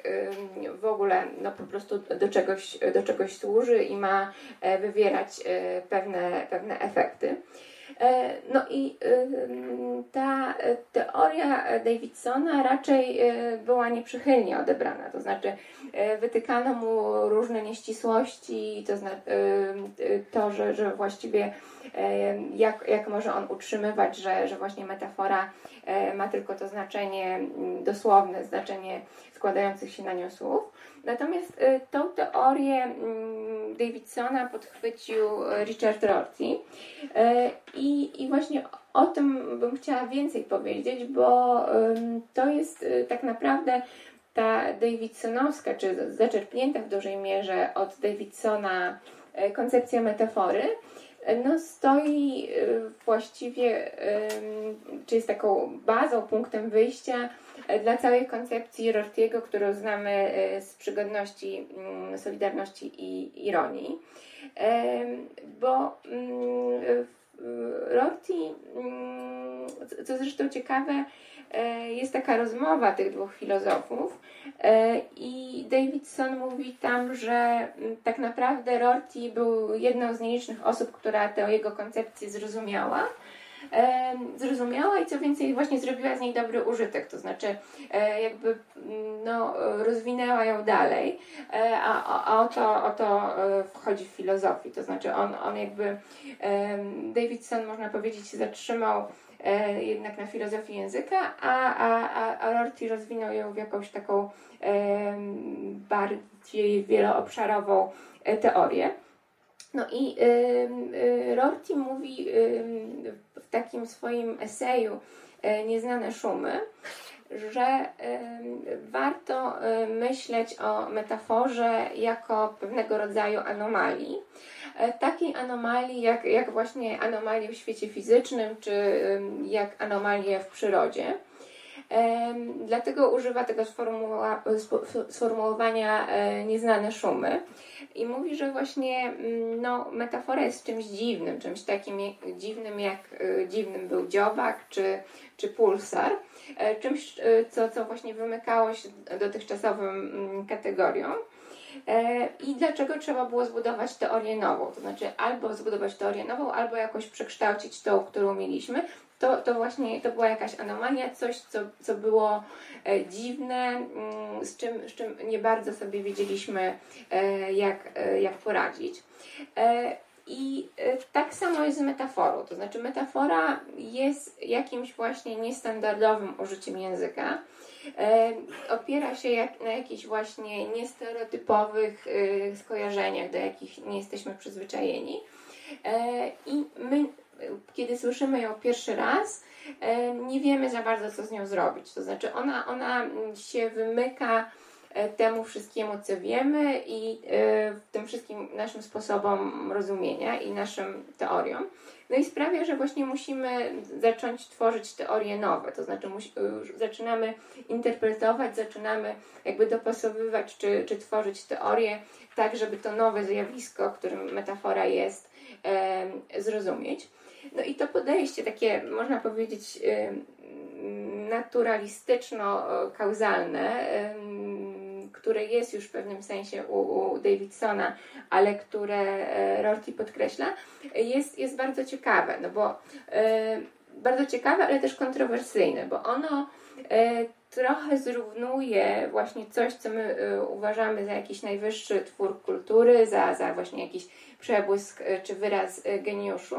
w ogóle no, po prostu do czegoś, do czegoś służy i ma wywierać pewne, pewne efekty. E, no i ta teoria Davidsona raczej e, była nieprzychylnie odebrana, to znaczy e, wytykano mu różne nieścisłości, to, znaczy, to że, że właściwie jak, jak może on utrzymywać, że, że właśnie metafora ma tylko to znaczenie dosłowne, znaczenie składających się na nią słów. Natomiast y, tą teorię mm, Davidsona podchwycił Richard Rorty. I, i właśnie o tym bym chciała więcej powiedzieć, bo to jest tak naprawdę ta Davidsonowska, czy zaczerpnięta w dużej mierze od Davidsona koncepcja metafory, no stoi y, właściwie, czy jest taką bazą, punktem wyjścia e, dla całej koncepcji Rortiego, którą znamy z przygodności, mm, solidarności i ironii. Bo mm, Rorty, mm, co zresztą ciekawe, jest taka rozmowa tych dwóch filozofów i Davidson mówi tam, że mm, tak naprawdę Rorty był jedną z nielicznych osób, która tę jego koncepcję zrozumiała. Zrozumiała i co więcej właśnie zrobiła z niej dobry użytek, to znaczy e, jakby mm, no, rozwinęła ją dalej, e, a, a o, to, o to e, wchodzi w filozofii, to znaczy on, on jakby Davidson można powiedzieć zatrzymał jednak na filozofii języka, a, a, a, Rorty rozwinął ją w jakąś taką bardziej wieloobszarową teorię. No i Rorty mówi w takim swoim eseju Nieznane szumy, że warto myśleć o metaforze jako pewnego rodzaju anomalii. Takiej anomalii jak, jak właśnie anomalie w świecie fizycznym, czy jak anomalie w przyrodzie. Dlatego używa tego sformułowania e, nieznane szumy i mówi, że właśnie mm, no, metafora jest czymś dziwnym, czymś takim dziwnym jak e, dziwnym był dziobak czy, czy pulsar, e, czymś, co, co właśnie wymykało się dotychczasowym mm, kategoriom. I dlaczego trzeba było zbudować teorię nową? To znaczy, albo zbudować teorię nową, albo jakoś przekształcić tą, którą mieliśmy, to, to właśnie to była jakaś anomalia, coś, co, co było e, dziwne, mm, z czym, z czym nie bardzo sobie wiedzieliśmy, e, jak, e, jak poradzić. I tak samo jest z metaforą, to znaczy metafora jest jakimś właśnie niestandardowym użyciem języka. Opiera się na jakichś właśnie niestereotypowych skojarzeniach, do jakich nie jesteśmy przyzwyczajeni. I my kiedy słyszymy ją pierwszy raz, e, nie wiemy za bardzo, co z nią zrobić. To znaczy, ona, ona się wymyka e, temu wszystkiemu, co wiemy i e, tym wszystkim naszym sposobom rozumienia i naszym teoriom. No i sprawia, że właśnie musimy zacząć tworzyć teorie nowe, to znaczy zaczynamy interpretować, zaczynamy jakby dopasowywać czy, czy tworzyć teorie tak, żeby to nowe zjawisko, którym metafora jest, e, zrozumieć. No i to podejście takie, można powiedzieć, naturalistyczno-kauzalne, które jest już w pewnym sensie u, u Davidsona, ale które e, Rorty podkreśla, jest, jest bardzo ciekawe, no bo e, bardzo ciekawe, ale też kontrowersyjne, bo ono e, trochę zrównuje właśnie coś, co my uważamy za jakiś najwyższy twór kultury, za, za właśnie jakiś przebłysk czy wyraz geniuszu,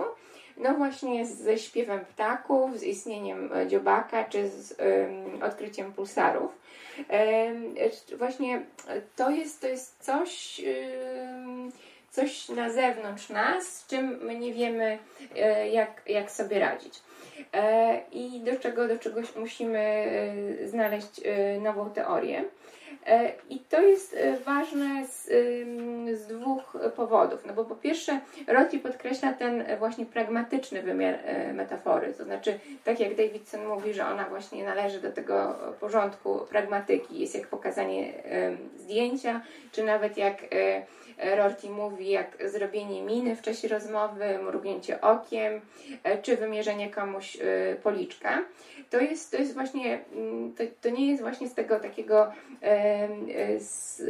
no właśnie ze śpiewem ptaków, z istnieniem e, dziobaka, czy z odkryciem pulsarów. Um, właśnie to jest, to jest coś, coś na zewnątrz nas, z czym my nie wiemy, jak, jak sobie radzić. I do czego, do czegoś musimy znaleźć nową teorię. E, I to jest e, ważne z, z dwóch powodów. No bo po pierwsze, Roti podkreśla ten właśnie pragmatyczny wymiar e, metafory. To znaczy, tak jak Davidson mówi, że ona właśnie należy do tego porządku pragmatyki. Jest jak pokazanie zdjęcia, czy nawet jak Rorty mówi, jak zrobienie miny w czasie rozmowy, mrugnięcie okiem, czy wymierzenie komuś policzka. To jest, to jest właśnie, mm, to, to nie jest właśnie z tego takiego z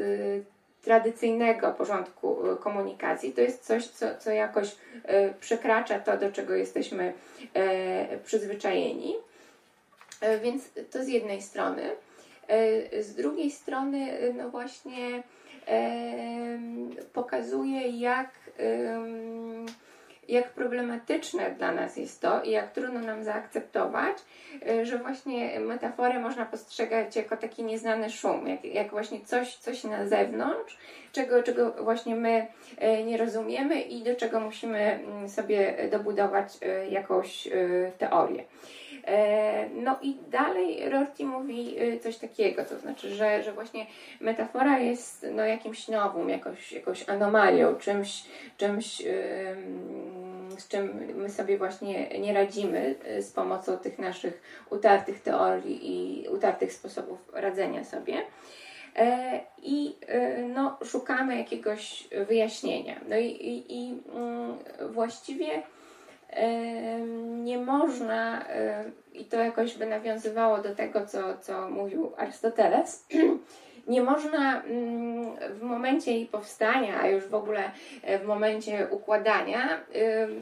tradycyjnego porządku e, komunikacji. To jest coś, co, co jakoś e, przekracza to, do czego jesteśmy e, przyzwyczajeni. Więc to z jednej strony. Z drugiej strony, no właśnie pokazuje, jak jak problematyczne dla nas jest to i jak trudno nam zaakceptować, y, że właśnie metaforę można postrzegać jako taki nieznany szum, jak, jak właśnie coś, coś na zewnątrz, czego, czego właśnie my y, nie rozumiemy i do czego musimy mm, sobie dobudować y, jakąś teorię. E, no i dalej Rorty mówi coś takiego, to znaczy, że, że właśnie metafora jest no, jakimś nowym, jakąś, jakąś anomalią, czymś, czymś z czym my sobie właśnie nie radzimy y, z pomocą tych naszych utartych teorii i utartych sposobów radzenia sobie. E, I y, no, szukamy jakiegoś wyjaśnienia. No i, i, i mm, właściwie nie można, y, i to jakoś by nawiązywało do tego, co, co mówił Arystoteles, nie można mm, w momencie jej powstania, a już w ogóle e, w momencie układania,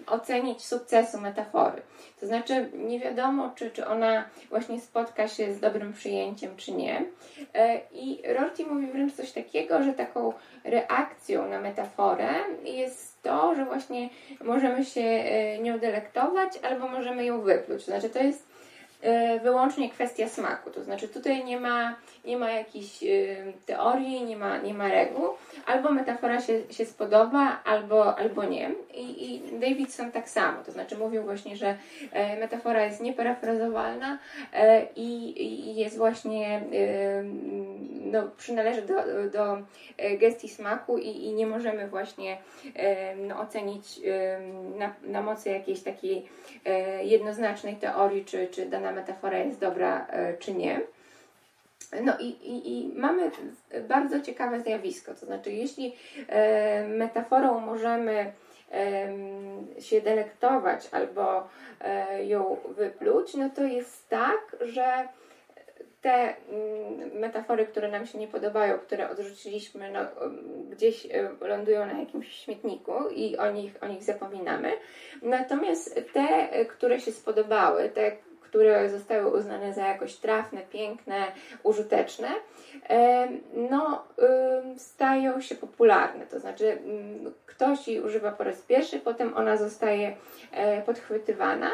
ocenić sukcesu metafory. To znaczy, nie wiadomo, czy, czy ona właśnie spotka się z dobrym przyjęciem, czy nie. E, I Rorty mówi wręcz coś takiego, że taką reakcją na metaforę jest to, że właśnie możemy się e, nią delektować albo możemy ją wypluć. Znaczy, to jest wyłącznie kwestia smaku. To znaczy tutaj nie ma, nie ma jakiejś e, teorii, nie ma, nie ma reguł. Albo metafora się, się spodoba, albo, albo nie. I, I Davidson tak samo. To znaczy mówił właśnie, że e, metafora jest nieparafrazowalna i, i jest właśnie no, przynależy do, do gestii smaku i, i nie możemy właśnie no, ocenić na, na mocy jakiejś takiej jednoznacznej teorii, czy, czy dana metafora jest dobra, e, czy nie. No i, i, i, mamy bardzo ciekawe zjawisko, to znaczy, jeśli e, metaforą możemy się delektować albo e, ją wypluć, no to jest tak, że te mm, metafory, które nam się nie podobają, które odrzuciliśmy, no, gdzieś lądują na jakimś śmietniku i o nich, o nich zapominamy. Natomiast te, które się spodobały, te, które zostały uznane za jakoś trafne, piękne, użyteczne, no, stają się popularne. To znaczy, ktoś jej używa po raz pierwszy, potem ona zostaje e, podchwytywana,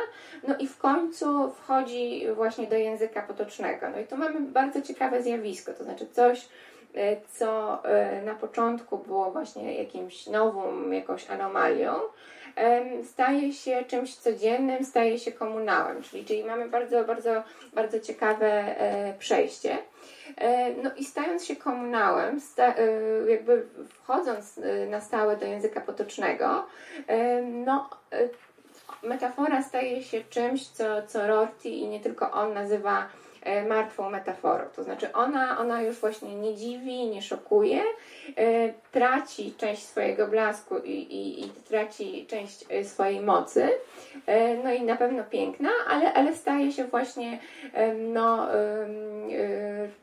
no i w końcu wchodzi właśnie do języka potocznego. No i tu mamy bardzo ciekawe zjawisko, to znaczy coś, e, co e, na początku było właśnie jakimś nową, jakąś anomalią, staje się czymś codziennym, staje się komunałem, czyli, czyli mamy bardzo, bardzo, bardzo ciekawe e, przejście. E, no i stając się komunałem, e, jakby wchodząc na stałe do języka potocznego, no metafora staje się czymś, co, co Rorty i nie tylko on nazywa martwą metaforą. To znaczy ona, ona już właśnie nie dziwi, nie szokuje, e, traci część swojego blasku i, i, i traci część e, swojej mocy. No i na pewno piękna, ale, ale staje się właśnie no,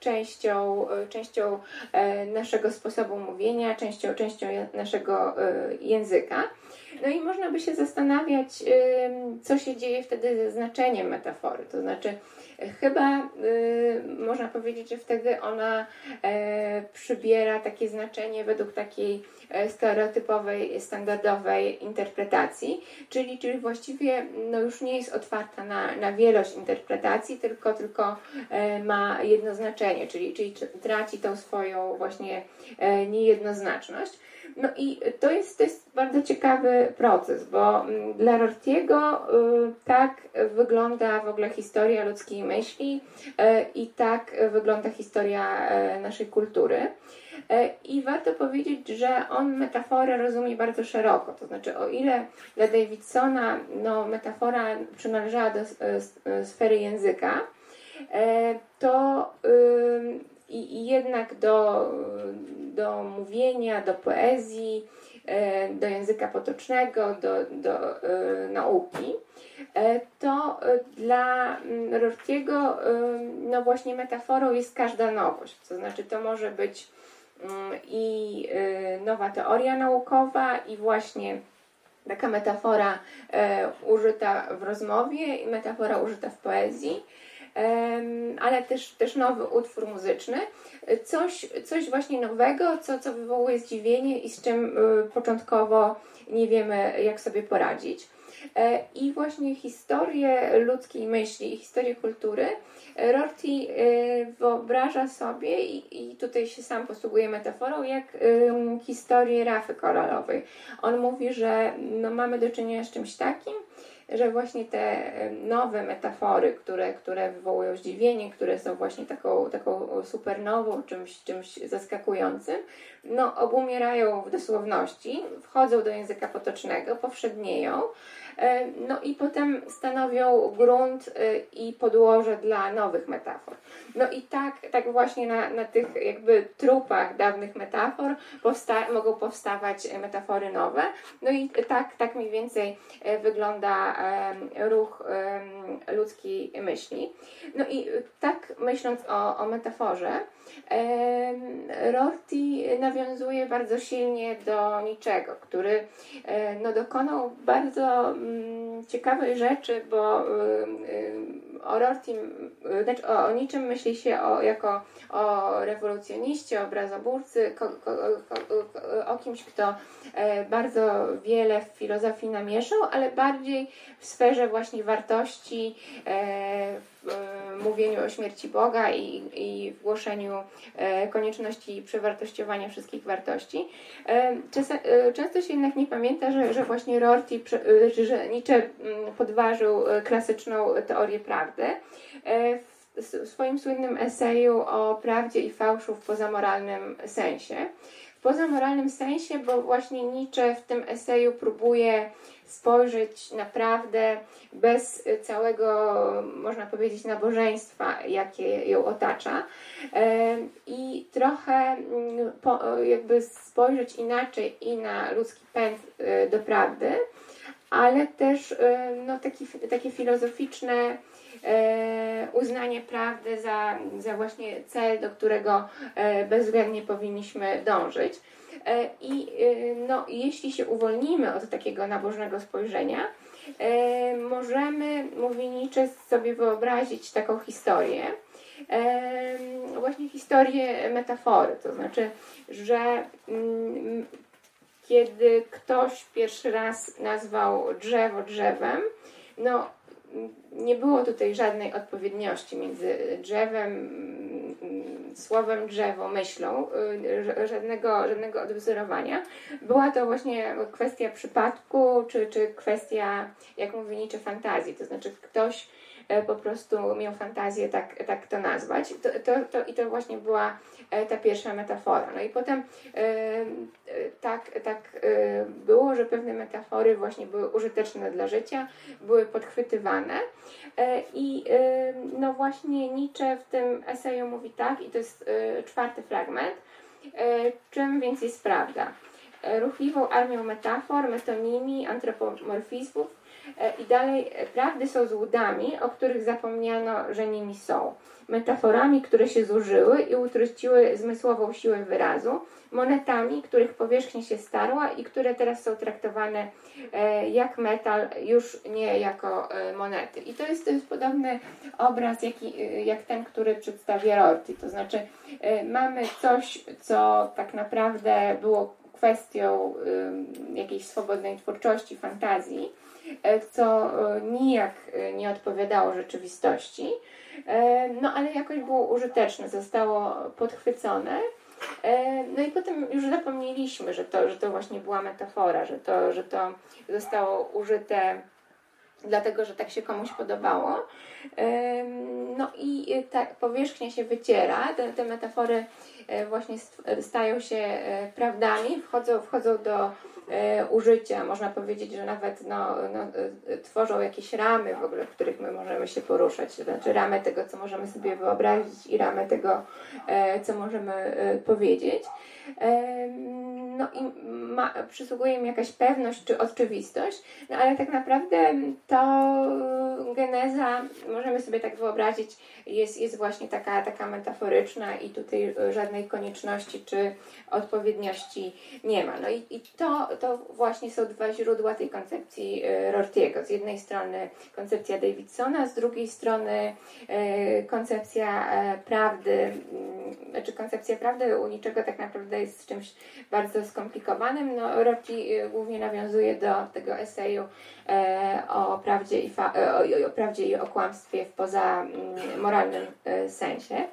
częścią, częścią naszego sposobu mówienia, częścią, częścią naszego języka. No i można by się zastanawiać, co się dzieje wtedy ze znaczeniem metafory. To znaczy, Chyba y, można powiedzieć, że wtedy ona e, przybiera takie znaczenie według takiej e, stereotypowej, standardowej interpretacji, czyli, czyli właściwie no już nie jest otwarta na, na wielość interpretacji, tylko, tylko e, ma jedno znaczenie, czyli, czyli traci tą swoją właśnie e, niejednoznaczność. No i to jest, to jest bardzo ciekawy proces, bo mm, dla Rortiego y, tak wygląda w ogóle historia ludzkiej myśli y, i tak wygląda historia y, naszej kultury. I warto powiedzieć, że on metaforę rozumie bardzo szeroko. To znaczy, o ile dla Davidsona no, metafora przynależała do sfery języka, to i, jednak do, do mówienia, do poezji, e, do języka potocznego, do, do e, nauki, e, to dla mm, Rortiego no właśnie metaforą jest każda nowość. To znaczy to może być mm, i nowa teoria naukowa i właśnie taka metafora użyta w rozmowie i metafora użyta w poezji ale też, też nowy utwór muzyczny. Coś, coś właśnie nowego, co, co wywołuje zdziwienie i z czym początkowo nie wiemy, jak sobie poradzić. E, I właśnie historię ludzkiej myśli i historię kultury Rorty e, wyobraża sobie, i, tutaj się sam posługuje metaforą, jak historię rafy koralowej. On mówi, że no, mamy do czynienia z czymś takim, że właśnie te nowe metafory, które, które wywołują zdziwienie, które są właśnie taką, taką supernową, czymś, czymś zaskakującym, no obumierają w dosłowności, wchodzą do języka potocznego, powszednieją, no i potem stanowią grunt e, i podłoże dla nowych metafor. No i tak, tak właśnie na, na tych jakby trupach dawnych metafor powsta mogą powstawać metafory nowe. No i tak, tak mniej więcej e, wygląda ruch ludzkiej myśli. No i tak myśląc o, o metaforze, Rorty nawiązuje bardzo silnie do niczego, który no, dokonał bardzo Mm, ciekawej rzeczy, bo y, y, o Rortim, y, znaczy o, o niczym myśli się o, jako o rewolucjoniście, obrazoburcy, ko, ko, ko, o kimś, kto e, bardzo wiele w filozofii namieszał, ale bardziej w sferze właśnie wartości, e, w mówieniu o śmierci Boga i, i w głoszeniu e, konieczności przewartościowania wszystkich wartości. Często się jednak nie pamięta, że, że właśnie Rorty, że Nietzsche mm, podważył klasyczną teorię prawdy. W swoim słynnym eseju o prawdzie i fałszu w pozamoralnym sensie. W pozamoralnym sensie, bo właśnie Nietzsche w tym eseju próbuje spojrzeć naprawdę bez całego, można powiedzieć, nabożeństwa, jakie ją otacza i trochę mm, jakby spojrzeć inaczej i na ludzki pęd y, do prawdy, ale też no, taki, takie filozoficzne E, uznanie prawdy za, za właśnie cel, do którego e, bezwzględnie powinniśmy dążyć. E, I no, jeśli się uwolnimy od takiego nabożnego spojrzenia, możemy, mówi Nietzsche, sobie wyobrazić taką historię, właśnie historię metafory, to znaczy, że mm, kiedy ktoś pierwszy raz nazwał drzewo drzewem, no nie było tutaj żadnej odpowiedniości między drzewem, słowem drzewo, myślą, y, żadnego, żadnego odwzorowania. Była to właśnie kwestia przypadku, czy, czy kwestia, jak mówi Nietzsche, fantazji. To znaczy ktoś e, po prostu miał fantazję tak, tak to nazwać. To, to, to, I to właśnie była ta pierwsza metafora. No i potem e, tak, tak było, że pewne metafory właśnie były użyteczne dla życia, były podchwytywane. I no właśnie Nietzsche w tym eseju mówi tak, i to jest czwarty fragment, czym więc jest prawda. Ruchliwą armią metafor, metonimii, antropomorfizmów, E, I dalej, e, prawdy są złudami, o których zapomniano, że nimi są. Metaforami, które się zużyły i utraciły zmysłową siłę wyrazu. Monetami, których powierzchnia się starła i które teraz są traktowane e, jak metal, już nie jako monety. I to jest, to jest podobny obraz jaki, jak ten, który przedstawia Rorty. To znaczy, mamy coś, co tak naprawdę było kwestią jakiejś swobodnej twórczości, fantazji, E, co e, nijak e, nie odpowiadało rzeczywistości, no ale jakoś było użyteczne, zostało podchwycone. No i potem już zapomnieliśmy, że to, że to właśnie była metafora, że to, że to zostało użyte dlatego, że tak się komuś podobało. No i ta powierzchnia się wyciera, te, te metafory właśnie stają się prawdami, wchodzą, wchodzą do E, użycia. Można powiedzieć, że nawet no, no, e, tworzą jakieś ramy w ogóle, w których my możemy się poruszać. To znaczy ramę tego, co możemy sobie wyobrazić i ramę tego, e, co możemy powiedzieć. No i ma, przysługuje im jakaś pewność czy oczywistość, no ale tak naprawdę to geneza, możemy sobie tak wyobrazić, jest, jest właśnie taka, taka metaforyczna i tutaj żadnej konieczności czy odpowiedniości nie ma. No i, i to, to właśnie są dwa źródła tej koncepcji e, Rortiego. Z jednej strony koncepcja Davidsona, z drugiej strony koncepcja e, prawdy, mm, znaczy koncepcja prawdy u niczego tak naprawdę jest czymś bardzo skomplikowanym. No, Rorty głównie nawiązuje do tego eseju o prawdzie i, fa- o, o prawdzie i o kłamstwie w pozamoralnym mm, sensie.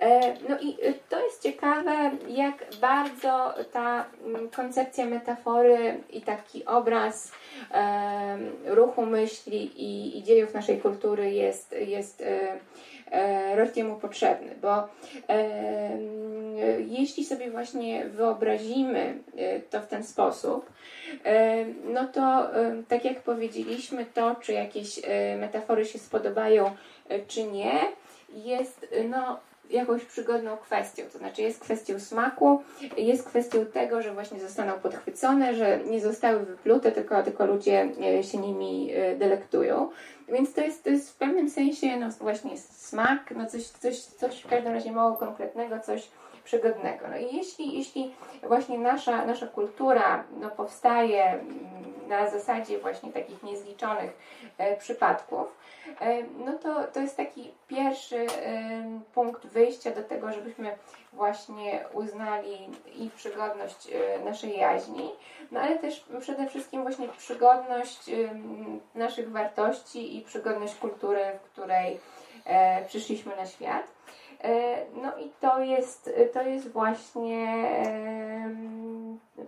E, no i y, to jest ciekawe, jak bardzo ta mm, koncepcja metafory i taki obraz ruchu myśli i, i dziejów naszej kultury jest, jest e, e, Rortiemu potrzebny, bo jeśli sobie właśnie wyobrazimy to w ten sposób, no to tak jak powiedzieliśmy, to czy jakieś metafory się spodobają, czy nie, jest no, jakąś przygodną kwestią. To znaczy jest kwestią smaku, jest kwestią tego, że właśnie zostaną podchwycone, że nie zostały wyplute, tylko, tylko ludzie e, się nimi e, delektują. Więc to jest, to jest w pewnym sensie no właśnie smak, no coś, coś, coś w każdym razie mało konkretnego, coś przygodnego. No i jeśli, jeśli właśnie nasza, nasza kultura no, powstaje na zasadzie właśnie takich niezliczonych e, przypadków, e, no to, to jest taki pierwszy e, punkt wyjścia do tego, żebyśmy właśnie uznali i przygodność naszej jaźni, no ale też przede wszystkim właśnie przygodność naszych wartości i przygodność kultury, w której przyszliśmy na świat. No i to jest, to jest właśnie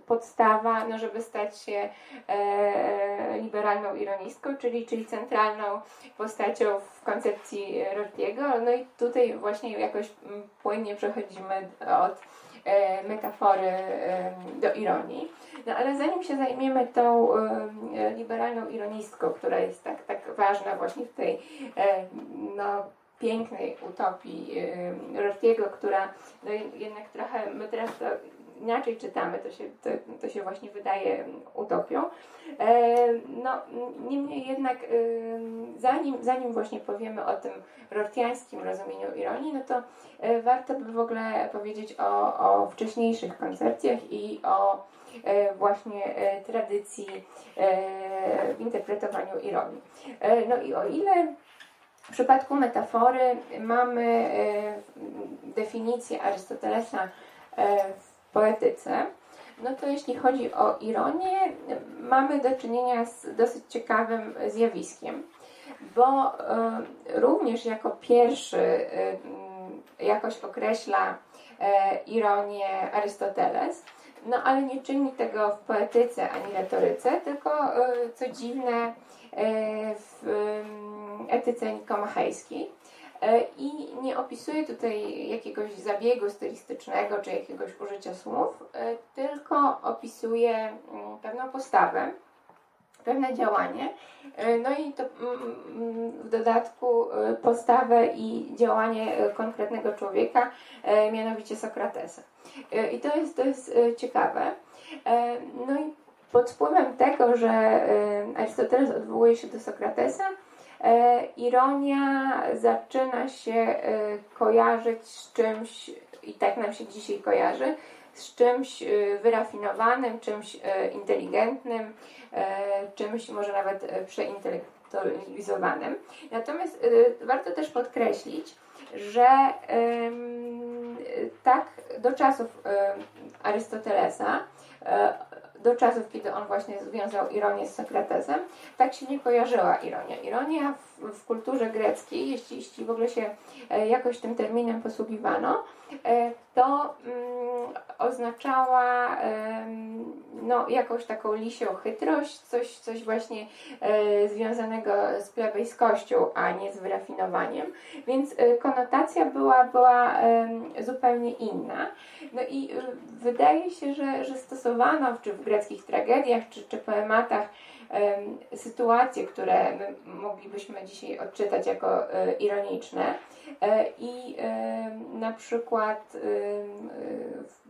podstawa, no żeby stać się e, liberalną ironistką, czyli, czyli centralną postacią w koncepcji Rortiego. No i tutaj właśnie jakoś płynnie przechodzimy od e, metafory do ironii. No ale zanim się zajmiemy tą liberalną ironistką, która jest tak, tak ważna właśnie w tej no, pięknej utopii Rortiego, która no jednak trochę, my teraz to inaczej czytamy, to się, to, to się właśnie wydaje utopią. E, no, niemniej jednak zanim, zanim właśnie powiemy o tym rortiańskim rozumieniu ironii, no to e, warto by w ogóle powiedzieć o, o wcześniejszych koncepcjach i o e, właśnie tradycji w interpretowaniu ironii. No i o ile w przypadku metafory mamy e, definicję Arystotelesa e, w poetyce. No to jeśli chodzi o ironię, mamy do czynienia z dosyć ciekawym zjawiskiem, bo e, również jako pierwszy jakoś określa ironię Arystoteles, no ale nie czyni tego w poetyce ani retoryce, tylko co dziwne w etyce nikomachejskiej. E, I nie opisuje tutaj jakiegoś zabiegu stylistycznego czy jakiegoś użycia słów, e, tylko opisuje mm, pewną postawę, pewne działanie. E, no i to mm, mm, w dodatku postawę i działanie konkretnego człowieka, mianowicie Sokratesa. I to jest, to jest ciekawe. No i pod wpływem tego, że Arystoteles odwołuje się do Sokratesa, ironia zaczyna się e, kojarzyć z czymś, i tak nam się dzisiaj kojarzy, z czymś e, wyrafinowanym, czymś inteligentnym, czymś może nawet przeintelektualizowanym. Natomiast warto też podkreślić, że tak do czasów Arystotelesa do czasów, kiedy on właśnie związał ironię z Sokratesem, tak się nie kojarzyła ironia. Ironia w, w kulturze greckiej, jeśli, jeśli w ogóle się e, jakoś tym terminem posługiwano, e, to mm, oznaczała no, jakąś taką lisią chytrość, coś, coś właśnie e, związanego z plebejskością, a nie z wyrafinowaniem. Więc konotacja była, była zupełnie inna. No i wydaje się, że, że stosowano, czy w greckich tragediach, czy, czy poematach, sytuacje, które my moglibyśmy dzisiaj odczytać jako ironiczne. I na przykład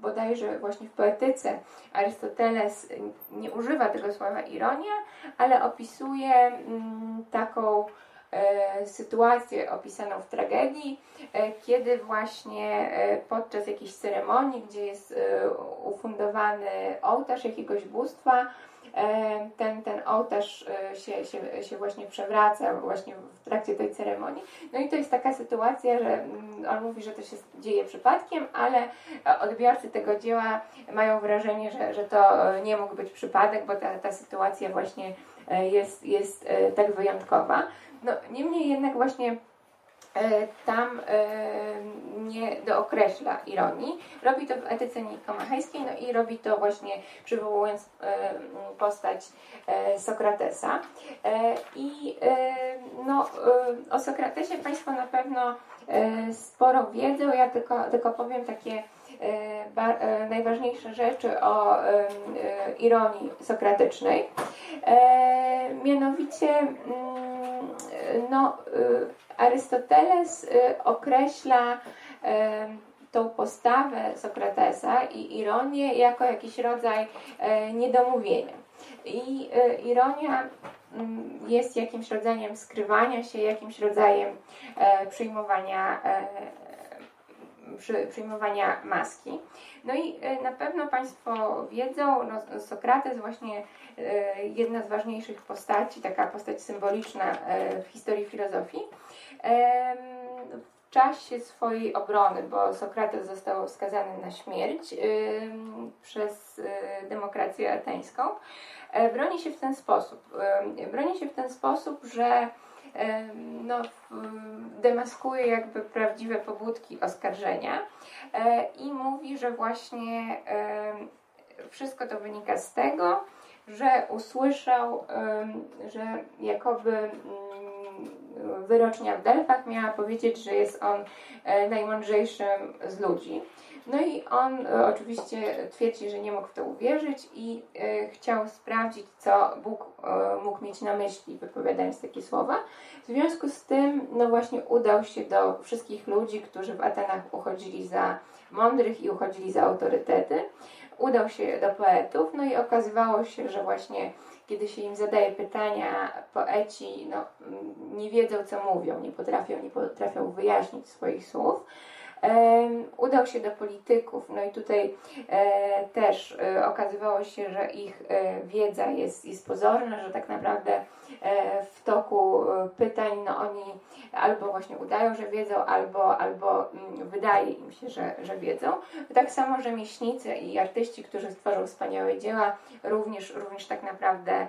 bodajże właśnie w poetyce Arystoteles nie używa tego słowa ironia, ale opisuje mm, taką e, sytuację opisaną w tragedii, e, kiedy właśnie e, podczas jakiejś ceremonii, gdzie jest ufundowany ołtarz jakiegoś bóstwa, E, ten, ten ołtarz e, się, się, się właśnie przewraca właśnie w trakcie tej ceremonii. No i to jest taka sytuacja, że mm, on mówi, że to się dzieje przypadkiem, ale odbiorcy tego dzieła mają wrażenie, że, że to nie mógł być przypadek, bo ta, ta sytuacja właśnie e, jest, jest tak wyjątkowa. No, niemniej jednak właśnie E, tam e, nie dookreśla ironii. Robi to w etyce nikomachejskiej, no i robi to właśnie przywołując e, postać Sokratesa. I no, o Sokratesie Państwo na pewno sporo wiedzą, ja tylko, tylko powiem takie najważniejsze rzeczy o ironii sokratycznej. Mianowicie mm, no, Arystoteles y, określa tą postawę Sokratesa i ironię jako jakiś rodzaj niedomówienia. I ironia mm, jest jakimś rodzajem skrywania się, jakimś rodzajem e, przyjmowania, przyjmowania maski. No i na pewno Państwo wiedzą, no, Sokrates właśnie jedna z ważniejszych postaci, taka postać symboliczna w historii filozofii, w czasie swojej obrony, bo Sokrates został skazany na śmierć przez demokrację ateńską, e, broni się w ten sposób. Broni się w ten sposób, że no, demaskuje jakby prawdziwe pobudki oskarżenia e, i mówi, że właśnie wszystko to wynika z tego, że usłyszał, że jakoby mm, wyrocznia w Delfach miała powiedzieć, że jest on e, najmądrzejszym z ludzi. No i on e, oczywiście twierdzi, że nie mógł w to uwierzyć i e, chciał sprawdzić, co Bóg mógł mieć na myśli, wypowiadając takie słowa. W związku z tym, no właśnie udał się do wszystkich ludzi, którzy w Atenach uchodzili za mądrych i uchodzili za autorytety. Udał się do poetów, no i okazywało się, że właśnie kiedy się im zadaje pytania, poeci no, nie wiedzą, co mówią, nie potrafią, nie potrafią wyjaśnić swoich słów. Udał się do polityków, no i tutaj e, też e, okazywało się, że ich e, wiedza jest, jest pozorna, że tak naprawdę w toku pytań no oni albo właśnie udają, że wiedzą, albo, albo mm, wydaje im się, że, że wiedzą. Tak samo rzemieślnicy i artyści, którzy stworzą wspaniałe dzieła, również, również tak naprawdę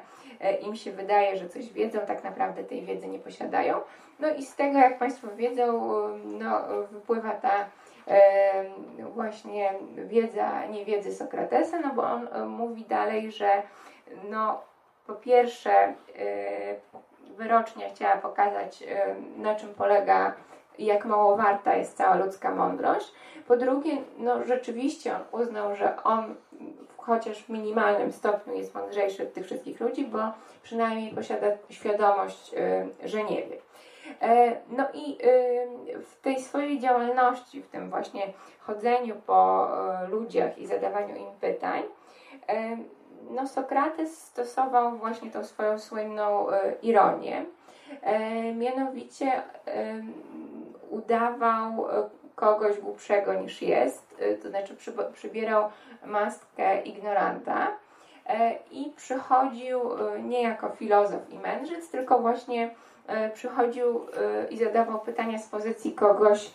im się wydaje, że coś wiedzą, tak naprawdę tej wiedzy nie posiadają. No i z tego, jak Państwo wiedzą, no, wypływa ta właśnie wiedza, niewiedzy Sokratesa, no bo on e, mówi dalej, że no, po pierwsze e, wyrocznia chciała pokazać, e, na czym polega jak mało warta jest cała ludzka mądrość. Po drugie, no rzeczywiście on uznał, że on chociaż w minimalnym stopniu jest mądrzejszy od tych wszystkich ludzi, bo przynajmniej posiada świadomość, że nie wie. E, no i y, w tej swojej działalności, w tym właśnie chodzeniu po y, ludziach i zadawaniu im pytań, no Sokrates stosował właśnie tą swoją słynną ironię. E, mianowicie udawał kogoś głupszego niż jest, to znaczy przybierał maskę ignoranta i przychodził e, nie jako filozof i mędrzec, tylko właśnie e, przychodził i zadawał pytania z pozycji kogoś,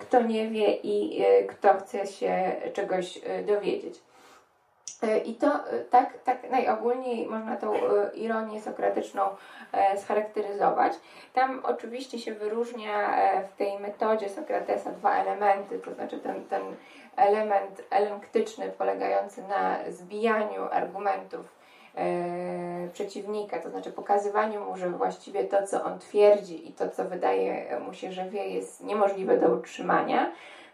kto nie wie i kto chce się czegoś dowiedzieć. I to tak, tak najogólniej można tą ironię sokratyczną scharakteryzować. Tam oczywiście się wyróżnia w tej metodzie Sokratesa dwa elementy, to znaczy ten, ten element elenktyczny polegający na zbijaniu argumentów e, przeciwnika, to znaczy pokazywaniu mu, że właściwie to, co on twierdzi i to, co wydaje mu się, że wie, jest niemożliwe do utrzymania,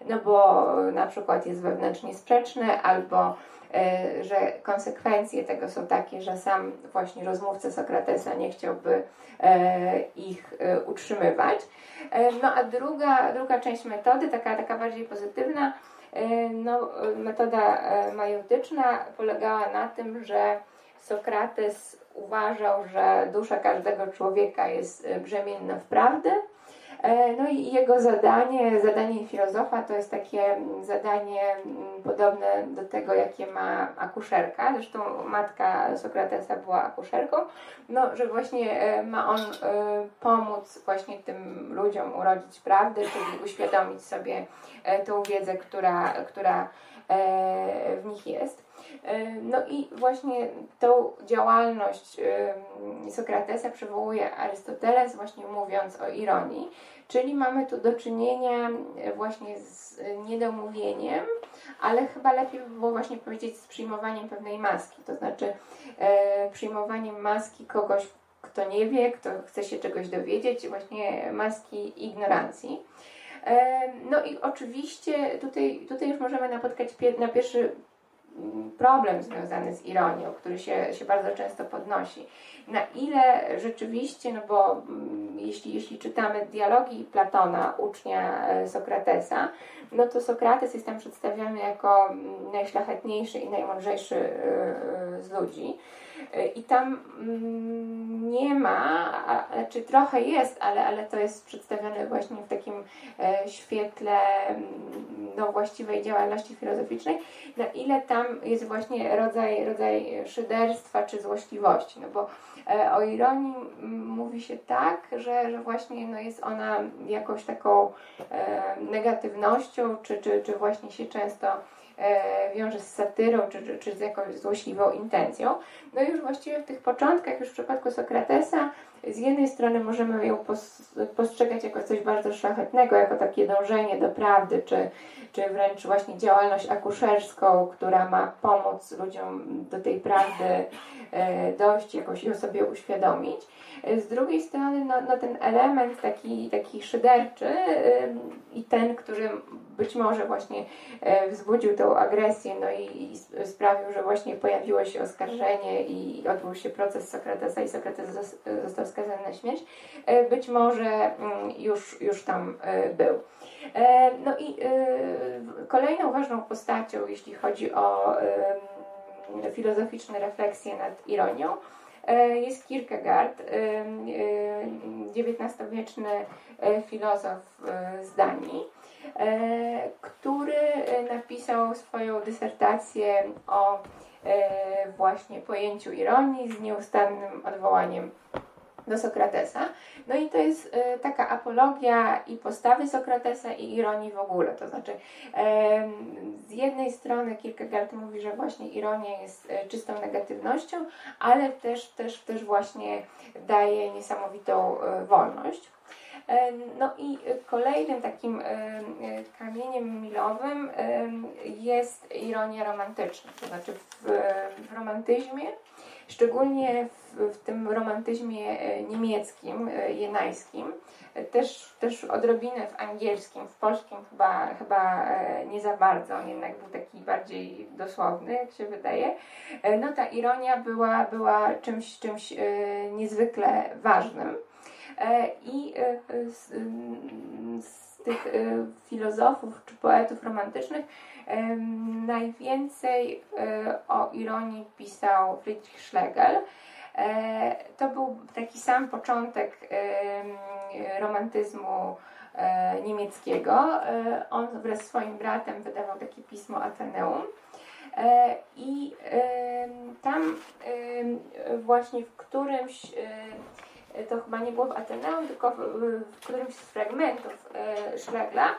no bo na przykład jest wewnętrznie sprzeczne albo że konsekwencje tego są takie, że sam właśnie rozmówca Sokratesa nie chciałby ich utrzymywać. No a druga, druga część metody, taka, taka bardziej pozytywna, no, metoda majortyczna polegała na tym, że Sokrates uważał, że dusza każdego człowieka jest brzemienna w prawdę. E, no i jego zadanie, zadanie filozofa to jest takie zadanie mm, podobne do tego, jakie ma akuszerka. Zresztą matka Sokratesa była akuszerką, no, że właśnie e, ma on e, pomóc właśnie tym ludziom urodzić prawdę, czyli uświadomić sobie tą wiedzę, która, która w nich jest. E, no i właśnie tą działalność Sokratesa przywołuje Arystoteles, właśnie mówiąc o ironii, czyli mamy tu do czynienia e, właśnie z niedomówieniem, ale chyba lepiej by było właśnie powiedzieć z przyjmowaniem pewnej maski, to znaczy e, przyjmowaniem maski kogoś, kto nie wie, kto chce się czegoś dowiedzieć, właśnie maski ignorancji. No i oczywiście tutaj, tutaj już możemy napotkać na pierwszy problem związany z ironią, który się, się bardzo często podnosi. Na ile rzeczywiście, no bo mm, jeśli, jeśli czytamy dialogi Platona, ucznia e, Sokratesa, no to Sokrates jest tam przedstawiony jako mm, najszlachetniejszy i najmądrzejszy e, e, z ludzi. I tam mm, nie ma, czy znaczy trochę jest, ale, ale to jest przedstawione właśnie w takim e, świetle mm, no, właściwej działalności filozoficznej, na ile tam jest właśnie rodzaj, rodzaj szyderstwa czy złośliwości. No bo e, o ironii mówi się tak, że, że właśnie no, jest ona jakąś taką e, negatywnością, czy, czy, czy właśnie się często E, wiąże z satyrą czy, czy, czy z jakąś złośliwą intencją. No i już właściwie w tych początkach, już w przypadku Sokratesa, z jednej strony możemy ją postrzegać jako coś bardzo szlachetnego, jako takie dążenie do prawdy, czy, czy wręcz właśnie działalność akuszerską, która ma pomóc ludziom do tej prawdy e, dojść, jakoś ją sobie uświadomić. Z drugiej strony no, no ten element taki, taki szyderczy i ten, który być może właśnie e, wzbudził tą agresję no i, i sprawił, że właśnie pojawiło się oskarżenie i odbył się proces Sokratesa i Sokrates został skazany na śmierć, e, być może mm, już, już tam e, był. No i kolejną ważną postacią, jeśli chodzi o filozoficzne refleksje nad ironią, E, jest Kierkegaard, XIX-wieczny e, filozof e, z Danii, który napisał swoją dysertację o właśnie pojęciu ironii z nieustannym odwołaniem do Sokratesa. No i to jest e, taka apologia i postawy Sokratesa i ironii w ogóle. To znaczy, z jednej strony Kierkegaard mówi, że właśnie ironia jest e, czystą negatywnością, ale też, też, też właśnie daje niesamowitą e, wolność. No i kolejnym takim kamieniem milowym jest ironia romantyczna. To znaczy w, w romantyzmie Szczególnie w, w tym romantyzmie e, niemieckim, e, jenajskim, e, też, też odrobinę w angielskim, w polskim chyba, chyba nie za bardzo, on jednak był taki bardziej dosłowny, jak się wydaje. No ta ironia była, była czymś, czymś niezwykle ważnym. I z, z tych filozofów czy poetów romantycznych Najwięcej e, o ironii pisał Friedrich Schlegel. E, to był taki sam początek romantyzmu e, niemieckiego. On wraz z swoim bratem wydawał takie pismo Ateneum. I tam właśnie w którymś to chyba nie było w Ateneum, tylko w, którymś z fragmentów Schlegla, e,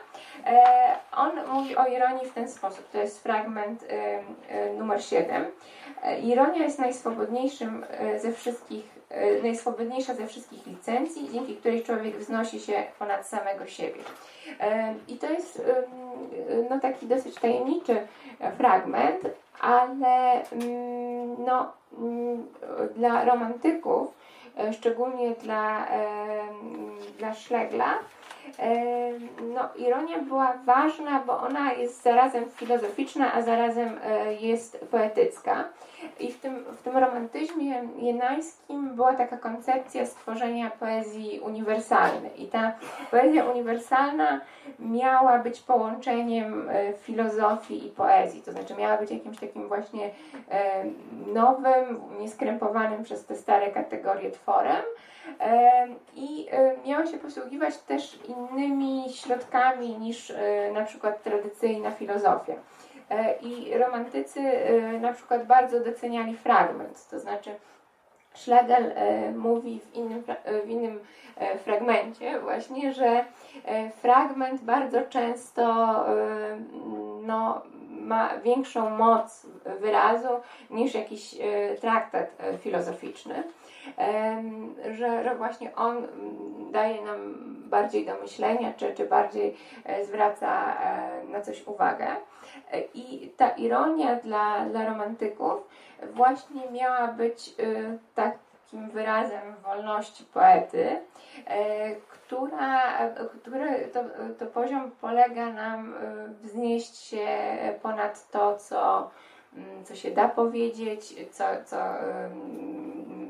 on mówi o ironii w ten sposób. To jest fragment e, e numer 7. E, ironia jest najswobodniejszym e, ze wszystkich najswobodniejsza ze wszystkich licencji, dzięki której człowiek wznosi się ponad samego siebie. I to jest no, taki dosyć tajemniczy fragment, ale no, dla romantyków E, szczególnie dla, e, dla Szlegla, No, ironia była ważna, bo ona jest zarazem filozoficzna, a zarazem jest poetycka. I w tym, w tym romantyzmie jenańskim była taka koncepcja stworzenia poezji uniwersalnej. I ta poezja uniwersalna miała być połączeniem filozofii i poezji, to znaczy miała być jakimś takim właśnie nowym, nieskrępowanym przez te stare kategorie tworem i miała się posługiwać też innymi środkami niż na przykład tradycyjna filozofia. E, I romantycy na przykład bardzo doceniali fragment, to znaczy Schlegel mówi w innym, w innym fragmencie właśnie, że fragment bardzo często no, ma większą moc wyrazu niż jakiś traktat filozoficzny że, że właśnie on mm, daje nam bardziej do myślenia, czy, czy bardziej e, zwraca e, na coś uwagę. I ta ironia dla, dla romantyków właśnie miała być takim wyrazem wolności poety, która, który to, to poziom polega nam wznieść się ponad to, co Mm, co się da powiedzieć, co, co,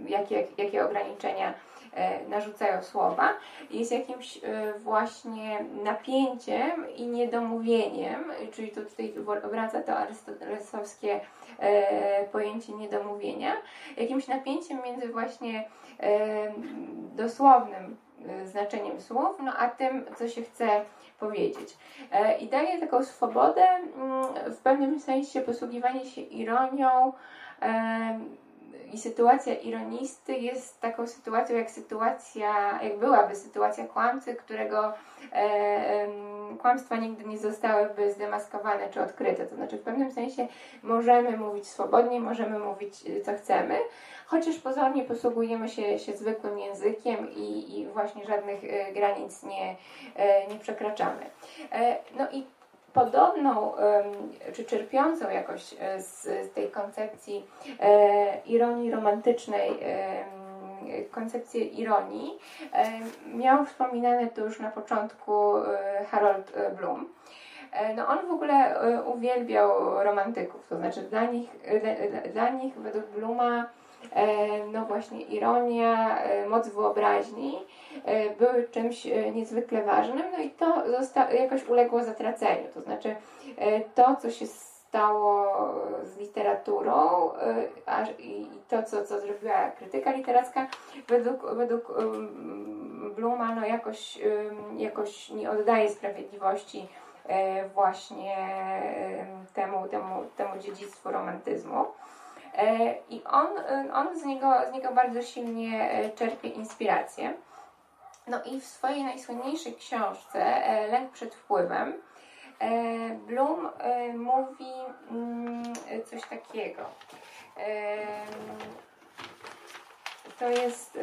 jakie, jakie ograniczenia e, narzucają słowa, jest jakimś e, właśnie napięciem i niedomówieniem, czyli tu tutaj wraca to arystotelesowskie e, pojęcie niedomówienia, jakimś napięciem między właśnie dosłownym znaczeniem słów, no a tym, co się chce powiedzieć. I daje taką swobodę, mm, w pewnym sensie posługiwanie się ironią i sytuacja ironisty jest taką sytuacją jak sytuacja, jak byłaby sytuacja kłamcy, którego e, kłamstwa nigdy nie zostałyby zdemaskowane czy odkryte. To znaczy w pewnym sensie możemy mówić swobodnie, możemy mówić co chcemy, chociaż pozornie posługujemy się, się zwykłym językiem i, i właśnie żadnych e, granic nie, e, nie przekraczamy. E, no i podobną, czy czerpiącą jakoś z tej koncepcji ironii romantycznej, koncepcję ironii, miał wspominane tu już na początku Harold Bloom. No on w ogóle uwielbiał romantyków, to znaczy dla nich, dla, nich według Bluma E, no właśnie ironia, e, moc wyobraźni e, były czymś niezwykle ważnym, no i to jakoś uległo zatraceniu. To znaczy to, co się stało z literaturą i to, co, co zrobiła krytyka literacka, według, według um, Bluma no jakoś, jakoś nie oddaje sprawiedliwości właśnie temu, temu, temu dziedzictwu romantyzmu. E, I on, e, on z, niego, z niego bardzo silnie e, czerpie inspirację. No i w swojej najsłynniejszej książce Lęk przed wpływem Bloom mówi mm, coś takiego. To jest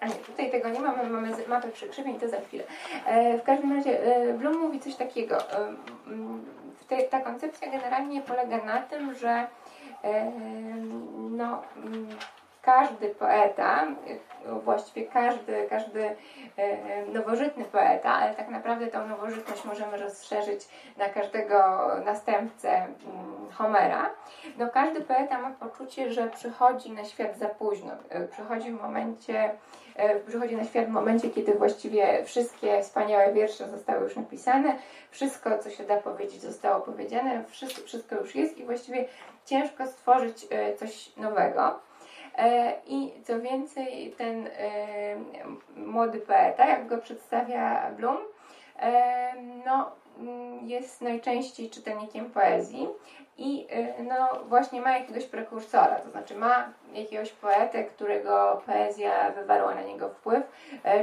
a, nie, tutaj tego nie mamy, mamy mapę przekrzywień, to za chwilę. E, w każdym razie e, Bloom mówi coś takiego. E, te, ta koncepcja generalnie polega na tym, że e, no, każdy poeta, właściwie każdy, każdy e, nowożytny poeta, ale tak naprawdę tą nowożytność możemy rozszerzyć na każdego następcę mm, Homera. No, każdy poeta ma poczucie, że przychodzi na świat za późno. E, przychodzi w momencie, e, przychodzi na świat w momencie, kiedy właściwie wszystkie wspaniałe wiersze zostały już napisane, wszystko, co się da powiedzieć, zostało powiedziane, wszystko, wszystko już jest i właściwie ciężko stworzyć coś nowego. E, I co więcej, ten e, młody poeta, jak go przedstawia Bloom, e, no, jest najczęściej czytelnikiem poezji i no, właśnie ma jakiegoś prekursora, to znaczy ma jakiegoś poetę, którego poezja wywarła na niego wpływ,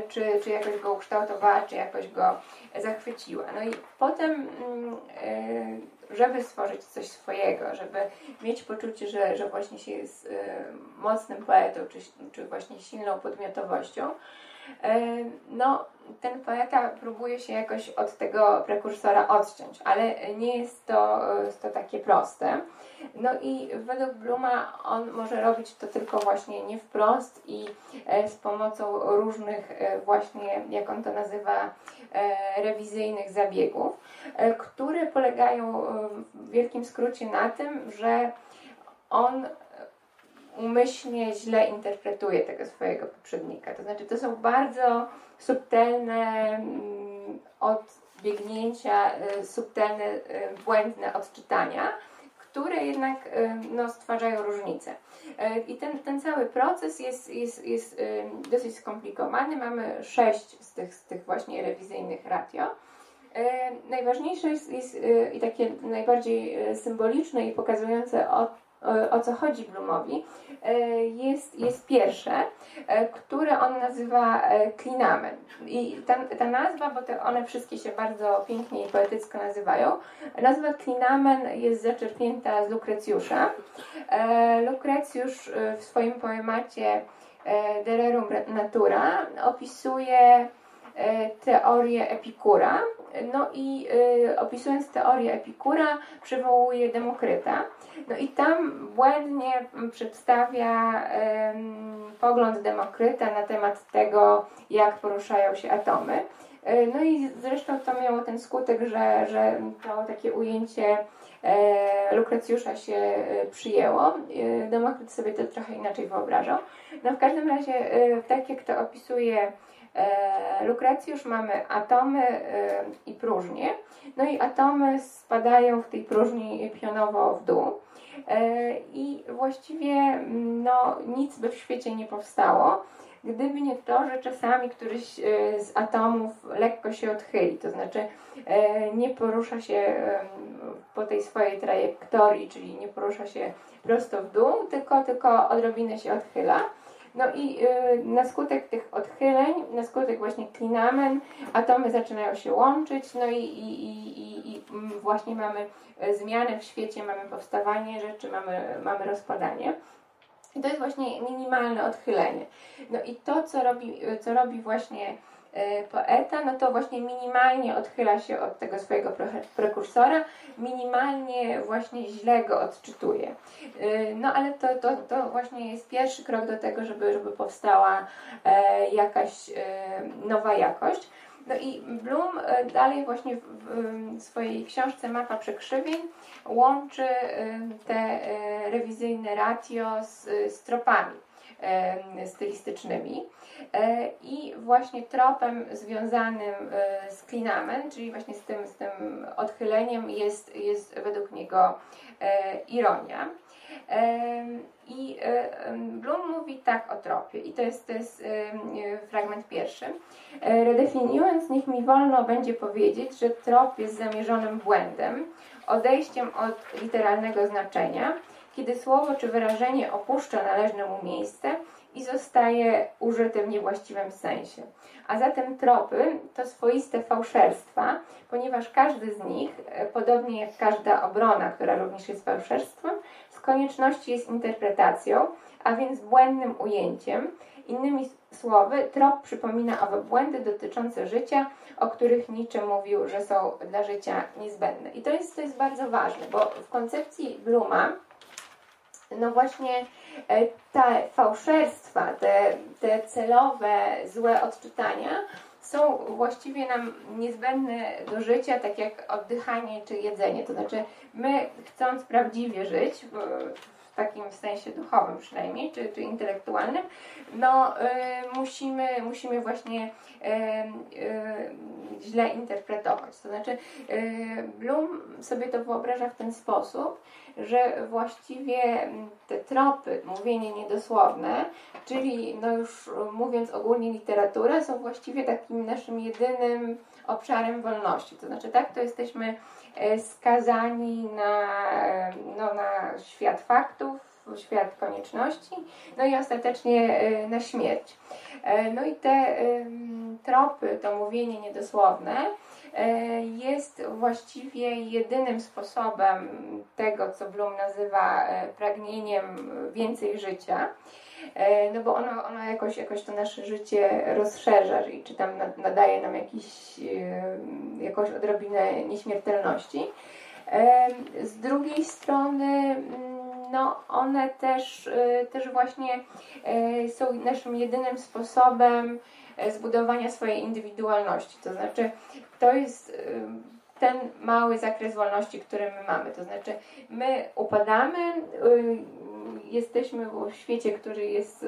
czy, czy jakoś go ukształtowała, czy jakoś go zachwyciła. No i potem mm, żeby stworzyć coś swojego, żeby mieć poczucie, że, że właśnie się jest y, mocnym poetą, czy, czy właśnie silną podmiotowością, No, ten poeta próbuje się jakoś od tego prekursora odciąć, ale nie jest to, to takie proste. No i według Bluma on może robić to tylko właśnie nie wprost i e, z pomocą różnych e, właśnie, jak on to nazywa, e, rewizyjnych zabiegów, które polegają w wielkim skrócie na tym, że on umyślnie źle interpretuje tego swojego poprzednika. To znaczy, to są bardzo subtelne mm, odbiegnięcia, subtelne, błędne odczytania, które jednak no, stwarzają różnice. I ten, ten cały proces jest, jest, jest dosyć skomplikowany. Mamy sześć z tych, z tych właśnie rewizyjnych ratio. Najważniejsze jest, jest i takie najbardziej symboliczne i pokazujące o o co chodzi Blumowi, e, jest, jest pierwsze, e, które on nazywa klinamen. E, I ta, ta nazwa, bo te one wszystkie się bardzo pięknie i poetycko nazywają, nazwa klinamen jest zaczerpnięta z Lukrecjusza. Lukrecjusz w swoim poemacie De Rerum Natura opisuje teorię Epikura, no i opisując teorię Epikura przywołuje Demokryta. No i tam błędnie przedstawia um, pogląd Demokryta na temat tego, jak poruszają się atomy. E, no i zresztą to miało ten skutek, że, że to takie ujęcie e, Lukrecjusza się e, przyjęło. E, Demokryt sobie to trochę inaczej wyobrażał. No w każdym razie, tak jak to opisuje Lukrecjusz, mamy atomy e, i próżnię. No i atomy spadają w tej próżni pionowo w dół. E, I właściwie mm, no, nic by w świecie nie powstało, gdyby nie to, że czasami któryś e, z atomów lekko się odchyli, to znaczy e, nie porusza się po tej swojej trajektorii, czyli nie porusza się prosto w dół, tylko, tylko odrobinę się odchyla. No i na skutek tych odchyleń, na skutek właśnie klinamen, atomy zaczynają się łączyć, no i, i, i, i właśnie mamy zmianę w świecie, mamy powstawanie rzeczy, mamy, mamy rozpadanie. I to jest właśnie minimalne odchylenie. No i to, co robi, co robi właśnie poeta, no to właśnie minimalnie odchyla się od tego swojego prekursora, minimalnie właśnie źle go odczytuje. E, no ale to, to, to właśnie jest pierwszy krok do tego, żeby, żeby powstała e, jakaś nowa jakość. No i Bloom e, dalej właśnie w swojej książce Mapa Przekrzywień łączy e, te e, rewizyjne ratio z, z tropami stylistycznymi. I właśnie tropem związanym z klinamen, czyli właśnie z tym, z tym odchyleniem, jest, jest według niego ironia. I Bloom mówi tak o tropie, i to jest, to jest fragment pierwszy. E, redefiniując, niech mi wolno będzie powiedzieć, że trop jest zamierzonym błędem, odejściem od literalnego znaczenia, kiedy słowo czy wyrażenie opuszcza należne mu miejsce i zostaje użyte w niewłaściwym sensie. A zatem tropy to swoiste fałszerstwa, ponieważ każdy z nich, e, podobnie jak każda obrona, która również jest fałszerstwem, z konieczności jest interpretacją, a więc błędnym ujęciem. Innymi słowy, trop przypomina owe błędy dotyczące życia, o których Nietzsche mówił, że są dla życia niezbędne. I to jest, to jest bardzo ważne, bo w koncepcji Bluma no właśnie te fałszerstwa, te, te celowe, złe odczytania są właściwie nam niezbędne do życia, tak jak oddychanie czy jedzenie. To znaczy, my chcąc prawdziwie żyć, w takim sensie duchowym przynajmniej, czy, czy intelektualnym, no y, musimy, musimy właśnie y, y, źle interpretować. To znaczy, Bloom sobie to wyobraża w ten sposób, że właściwie te tropy, mówienie niedosłowne, czyli no już mówiąc ogólnie literatura, są właściwie takim naszym jedynym obszarem wolności. To znaczy tak, to jesteśmy e, skazani na, e, no, na świat faktów, świat konieczności, no i ostatecznie e, na śmierć. No i te tropy, to mówienie niedosłowne, jest właściwie jedynym sposobem tego, co Bloom nazywa pragnieniem więcej życia. No bo ono, ono jakoś, jakoś to nasze życie rozszerza i czy tam nadaje nam jakiś, jakąś odrobinę nieśmiertelności. Z drugiej strony, mm, no, one też, też właśnie są naszym jedynym sposobem e, zbudowania swojej indywidualności. To znaczy, to jest y, ten mały zakres wolności, który my mamy. To znaczy, my upadamy, jesteśmy w świecie, który jest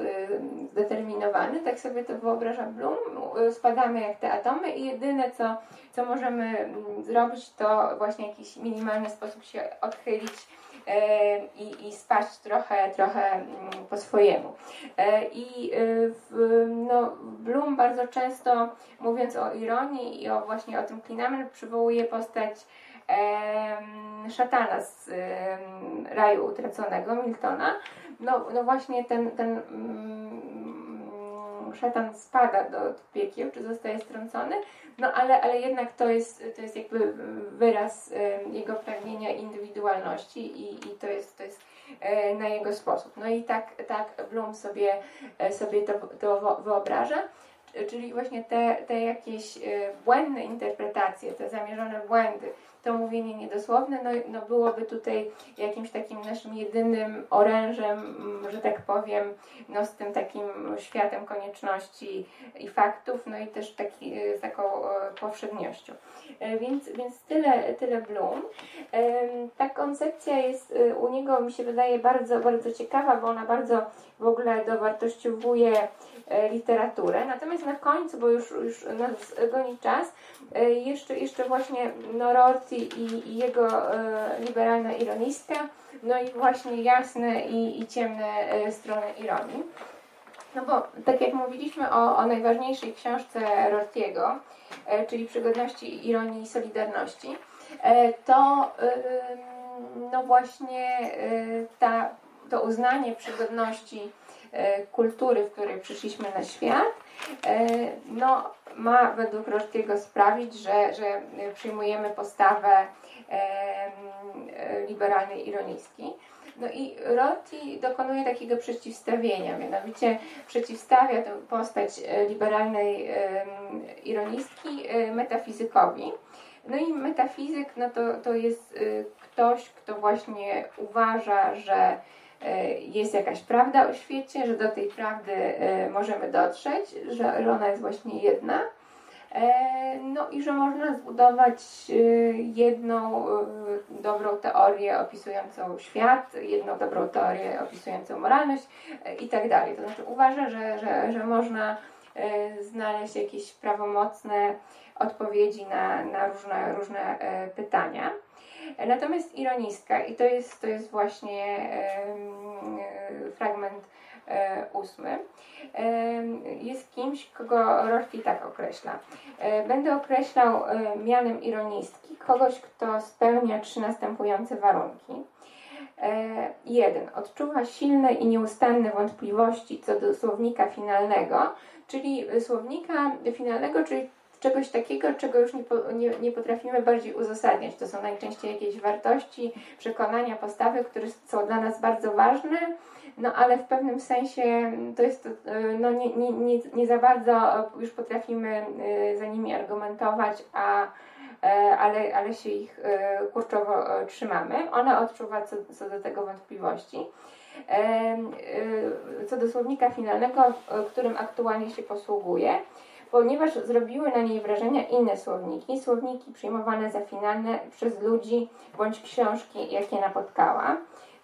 zdeterminowany, tak sobie to wyobraża Bloom, spadamy jak te atomy i jedyne, co, co możemy mm, zrobić, to właśnie jakiś minimalny sposób się odchylić e, i, i spaść trochę, trochę mm, po swojemu. E, I e, w, no, Bloom bardzo często, mówiąc o ironii i o właśnie o tym klinamen, przywołuje postać szatana z raju utraconego Miltona. No, no właśnie ten, ten mm, szatan spada do piekieł, czy zostaje strącony, no ale, ale jednak to jest, to jest jakby wyraz jego pragnienia indywidualności i, i to jest, to jest e, na jego sposób. No i tak, tak Bloom sobie, e, sobie to, to wyobraża czyli właśnie te, te jakieś e, błędne interpretacje, te zamierzone błędy, to mówienie niedosłowne, no, no byłoby tutaj jakimś takim naszym jedynym orężem, mm, że tak powiem, no z tym takim światem konieczności i faktów, no i też taki, e, z taką e, powszedniością. Więc, więc tyle, tyle Bloom. Ta koncepcja jest u niego, mi się wydaje, bardzo, bardzo ciekawa, bo ona bardzo w ogóle dowartościowuje E, literaturę. Natomiast na końcu, bo już, już nas goni czas, e, jeszcze, jeszcze właśnie no, Rorty i, jego e, liberalna ironistka, no i właśnie jasne i, i ciemne strony ironii. No bo tak jak mówiliśmy o, o najważniejszej książce Rortiego, czyli Przygodności, Ironii i Solidarności, to no właśnie ta, to uznanie przygodności E, kultury, w której przyszliśmy na świat, e, no, ma według Rosztiego sprawić, że, że przyjmujemy postawę liberalnej ironijskiej. No i Rorty dokonuje takiego przeciwstawienia, mianowicie przeciwstawia tę postać e, liberalnej ironistki metafizykowi. No i metafizyk no to, to jest ktoś, kto właśnie uważa, że E, jest jakaś prawda o świecie, że do tej prawdy e, możemy dotrzeć, że ona jest właśnie jedna. E, no i że można zbudować jedną dobrą teorię opisującą świat, jedną dobrą teorię opisującą moralność i tak dalej. To znaczy uważa, że, że, że można znaleźć jakieś prawomocne odpowiedzi na, na różne, różne pytania. Natomiast ironistka, i to jest, to jest właśnie fragment e, ósmy, jest kimś, kogo Rorty tak określa. E, będę określał e, mianem ironistki kogoś, kto spełnia trzy następujące warunki. Jeden. Odczuwa silne i nieustanne wątpliwości co do słownika finalnego, czyli słownika finalnego, czyli czegoś takiego, czego już nie, nie, nie, potrafimy bardziej uzasadniać. To są najczęściej jakieś wartości, przekonania, postawy, które są dla nas bardzo ważne, no ale w pewnym sensie to jest y, no, nie, nie, nie, nie za bardzo już potrafimy y, za nimi argumentować, a e, ale, ale się ich kurczowo trzymamy. Ona odczuwa co, co do tego wątpliwości. Co do słownika finalnego, którym aktualnie się posługuje, ponieważ zrobiły na niej wrażenie inne słowniki, słowniki przyjmowane za finalne przez ludzi bądź książki, jakie napotkała.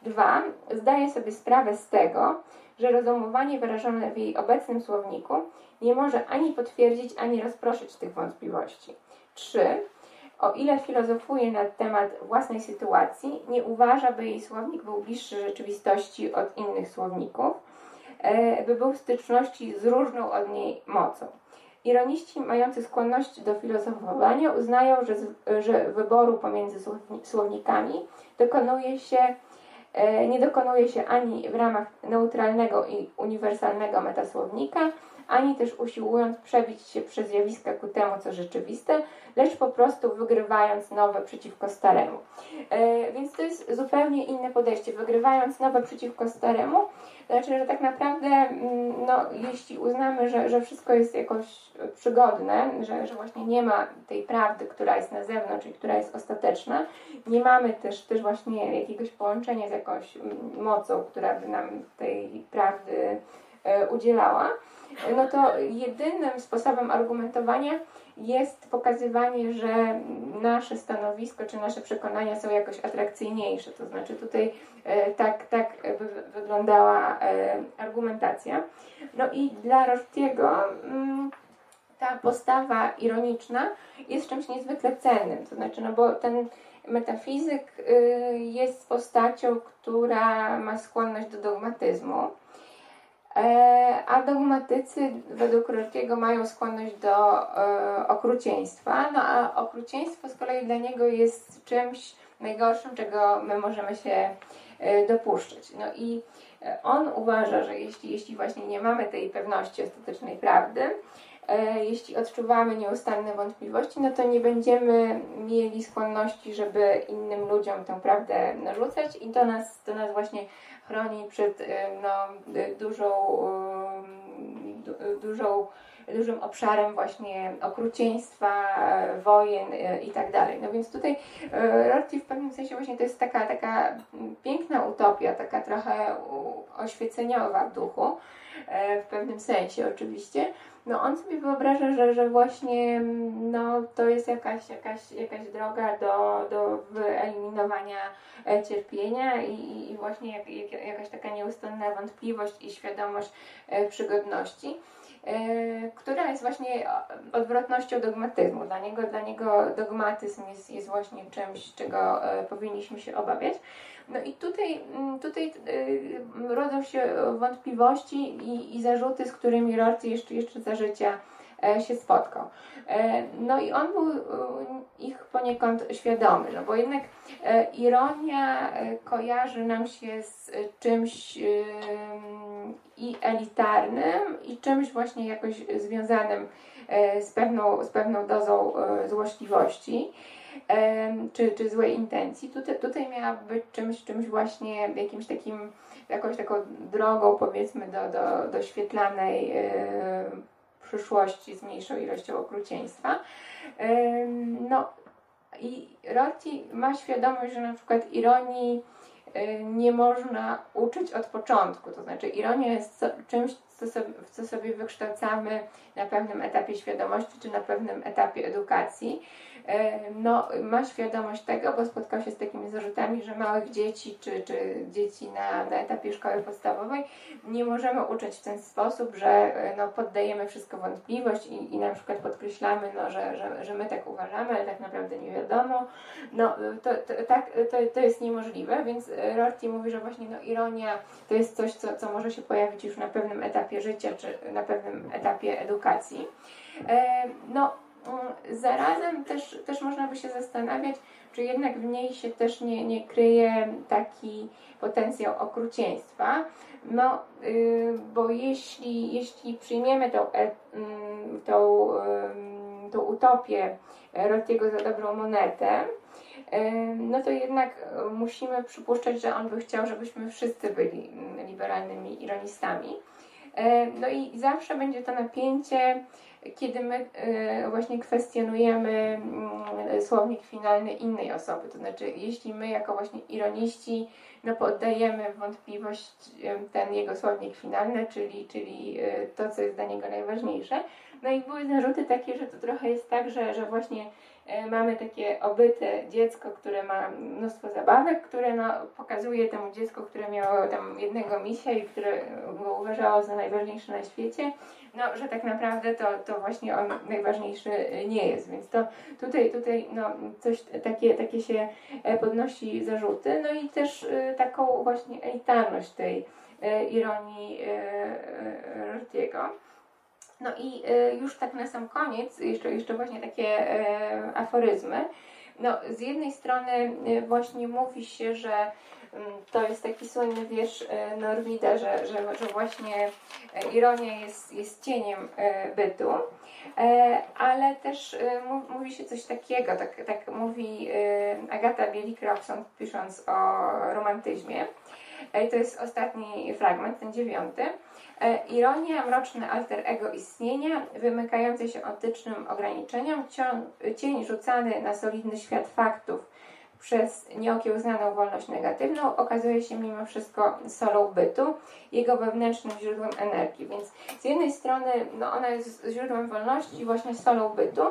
Dwa, zdaje sobie sprawę z tego, że rozumowanie wyrażone w jej obecnym słowniku nie może ani potwierdzić, ani rozproszyć tych wątpliwości. Trzy, o ile filozofuje na temat własnej sytuacji, nie uważa, by jej słownik był bliższy rzeczywistości od innych słowników, e, by był w styczności z różną od niej mocą. Ironiści mający skłonność do filozofowania uznają, że, że wyboru pomiędzy słownikami dokonuje się, e, nie dokonuje się ani w ramach neutralnego i uniwersalnego metasłownika, ani też usiłując przebić się przez zjawiska ku temu, co rzeczywiste, lecz po prostu wygrywając nowe przeciwko staremu. E, więc to jest zupełnie inne podejście. Wygrywając nowe przeciwko staremu, znaczy, że tak naprawdę, mm, no, jeśli uznamy, że, że wszystko jest jakoś przygodne, że, że właśnie nie ma tej prawdy, która jest na zewnątrz i która jest ostateczna, nie mamy też, też właśnie jakiegoś połączenia z jakąś mm, mocą, która by nam tej prawdy udzielała, no to jedynym sposobem argumentowania jest pokazywanie, że nasze stanowisko czy nasze przekonania są jakoś atrakcyjniejsze. To znaczy tutaj e, tak, tak wyglądała e, argumentacja. No i dla Rortiego mm, ta postawa ironiczna jest czymś niezwykle cennym. To znaczy, no bo ten metafizyk y, jest postacią, która ma skłonność do dogmatyzmu E, a dogmatycy według Rortiego mają skłonność do e, okrucieństwa, no a okrucieństwo z kolei dla niego jest czymś najgorszym, czego my możemy się e, dopuszczać. No i on uważa, że jeśli, jeśli właśnie nie mamy tej pewności ostatecznej prawdy, jeśli odczuwamy nieustanne wątpliwości, no to nie będziemy mieli skłonności, żeby innym ludziom tę prawdę narzucać i to nas, to nas właśnie chroni przed y, no, y, dużą, y, dużą, dużym obszarem właśnie okrucieństwa, wojen i tak dalej. No więc tutaj Rorty w pewnym sensie właśnie to jest taka, taka piękna utopia, taka trochę oświeceniowa w duchu, w pewnym sensie oczywiście, no on sobie wyobraża, że, że właśnie no, to jest jakaś, jakaś, jakaś droga do, do wyeliminowania e, cierpienia i, i właśnie jak, jak, jakaś taka nieustanna wątpliwość i świadomość e, przygodności. E, która jest właśnie odwrotnością dogmatyzmu. Dla niego, dla niego dogmatyzm jest, jest właśnie czymś, czego powinniśmy się obawiać. No i tutaj, mm, tutaj yy, rodzą się wątpliwości i, i zarzuty, z którymi Rorty jeszcze, jeszcze za życia e, się spotkał. E, no i on był e, ich poniekąd świadomy, no bo jednak ironia kojarzy nam się z czymś i elitarnym, i czymś właśnie jakoś związanym z pewną, z pewną dozą złośliwości czy, czy złej intencji. Tutaj, tutaj miała być czymś, czymś właśnie jakimś takim, jakąś taką drogą powiedzmy do, do, do świetlanej przyszłości z mniejszą ilością okrucieństwa. No i Rorty ma świadomość, że na przykład ironii nie można uczyć od początku. To znaczy, ironia jest czymś, co sobie, co sobie wykształcamy na pewnym etapie świadomości czy na pewnym etapie edukacji. E, no, ma świadomość tego, bo spotkał się z takimi zarzutami, że małych dzieci czy, czy dzieci na, na etapie szkoły podstawowej nie możemy uczyć w ten sposób, że e, no, poddajemy wszystko wątpliwość i, i na przykład podkreślamy, no, że, że, że my tak uważamy, ale tak naprawdę nie wiadomo. No, to, to, tak, to, to jest niemożliwe, więc Rorty mówi, że właśnie no, ironia to jest coś, co, co może się pojawić już na pewnym etapie życia czy na pewnym etapie edukacji. E, no, zarazem też, też można by się zastanawiać, czy jednak w niej się też nie, nie kryje taki potencjał okrucieństwa. No, yy, bo jeśli, jeśli przyjmiemy tą, e, mm, tą, yy, tą utopię Rotiego za dobrą monetę, yy, no to jednak musimy przypuszczać, że on by chciał, żebyśmy wszyscy byli liberalnymi ironistami. Yy, no i zawsze będzie to napięcie kiedy my y, właśnie kwestionujemy y, słownik finalny innej osoby. To znaczy, jeśli my jako właśnie ironiści no, poddajemy wątpliwość y, ten jego słownik finalny, czyli, czyli y, to, co jest dla niego najważniejsze. No i były zarzuty takie, że to trochę jest tak, że, że właśnie mamy takie obyte dziecko, które ma mnóstwo zabawek, które no, pokazuje temu dziecku, które miało tam jednego misia i które go uważało za najważniejsze na świecie, no, że tak naprawdę to, to właśnie on najważniejszy nie jest, więc to tutaj, tutaj no, coś takie, takie się e, podnosi zarzuty, no i też e, taką właśnie elitarność tej e, ironii Rortiego. No i już tak na sam koniec, jeszcze, jeszcze właśnie takie aforyzmy. No, z jednej strony właśnie mówi się, że Mm, To jest taki słynny wiersz e, Norwida, że, że, że właśnie e, ironia jest, jest cieniem e, bytu, E, ale też e, mów- mówi się coś takiego, tak, tak mówi e, Agata Bielik-Robson pisząc o romantyzmie. E, To jest ostatni fragment, ten dziewiąty. E, Ironia, mroczne alter ego istnienia, wymykające się otycznym ograniczeniom, cień rzucany na solidny świat faktów przez nieokiełznaną wolność negatywną, okazuje się mimo wszystko solą bytu, jego wewnętrznym źródłem energii. Więc z jednej strony no ona jest źródłem wolności, właśnie solą bytu,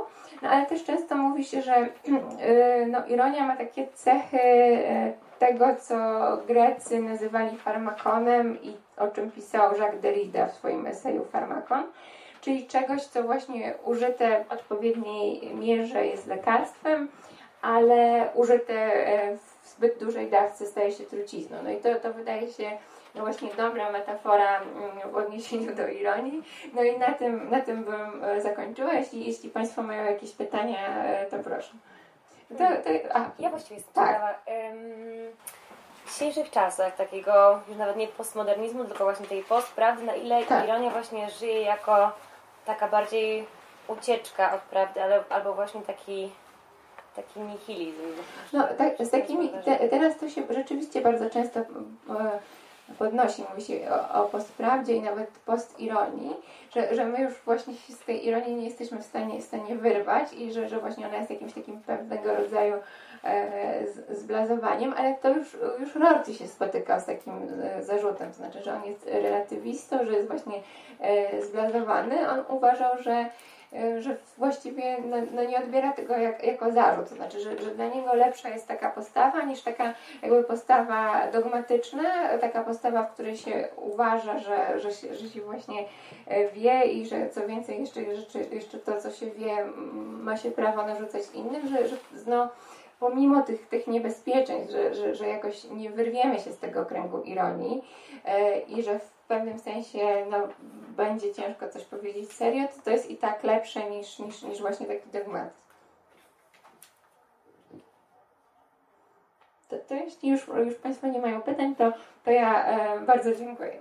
no ale też często mówi się, że yy, no, ironia ma takie cechy yy, tego, co Grecy nazywali farmakonem i o czym pisał Jacques Derrida w swoim eseju Farmakon, czyli czegoś, co właśnie użyte w odpowiedniej mierze jest lekarstwem, ale użyte e, w zbyt dużej dawce staje się trucizną. No i to, to wydaje się no właśnie dobra metafora mm, w odniesieniu do ironii. No i na tym, na tym bym e, zakończyła. Jeśli, jeśli Państwo mają jakieś pytania, e, to proszę. To, to, a, Ja właściwie jestem Tak. w dzisiejszych czasach takiego już nawet nie postmodernizmu, tylko właśnie tej postprawdy, na ile Tak. ironia właśnie żyje jako taka bardziej ucieczka od prawdy, ale, albo właśnie taki, taki nihilizm. No, tak, z takimi, te, teraz to się rzeczywiście bardzo często e, podnosi, mówi się o, o postprawdzie i nawet postironii, że, że my już właśnie z tej ironii nie jesteśmy w stanie, w stanie wyrwać i że, że właśnie ona jest jakimś takim pewnego rodzaju e, z- zblazowaniem, ale to już, już Rorty się spotykał z takim e, zarzutem, to znaczy, że on jest relatywistą, że jest właśnie e, zblazowany. On uważał, że że właściwie no, no nie odbiera tego jak, jako zarzut, to znaczy, że, że dla niego lepsza jest taka postawa niż taka jakby postawa dogmatyczna, taka postawa, w której się uważa, że, że, się, że się właśnie e, wie i że co więcej jeszcze, jeszcze, jeszcze to, co się wie, ma się prawo narzucać innym, że, że no, pomimo tych, tych niebezpieczeństw, że, że, że jakoś nie wyrwiemy się z tego kręgu ironii e, i że w pewnym sensie no, będzie ciężko coś powiedzieć serio, to to jest i tak lepsze niż, niż, niż właśnie taki dogmatyzm. To, to jeśli już, już Państwo nie mają pytań, to, to ja e, bardzo dziękuję.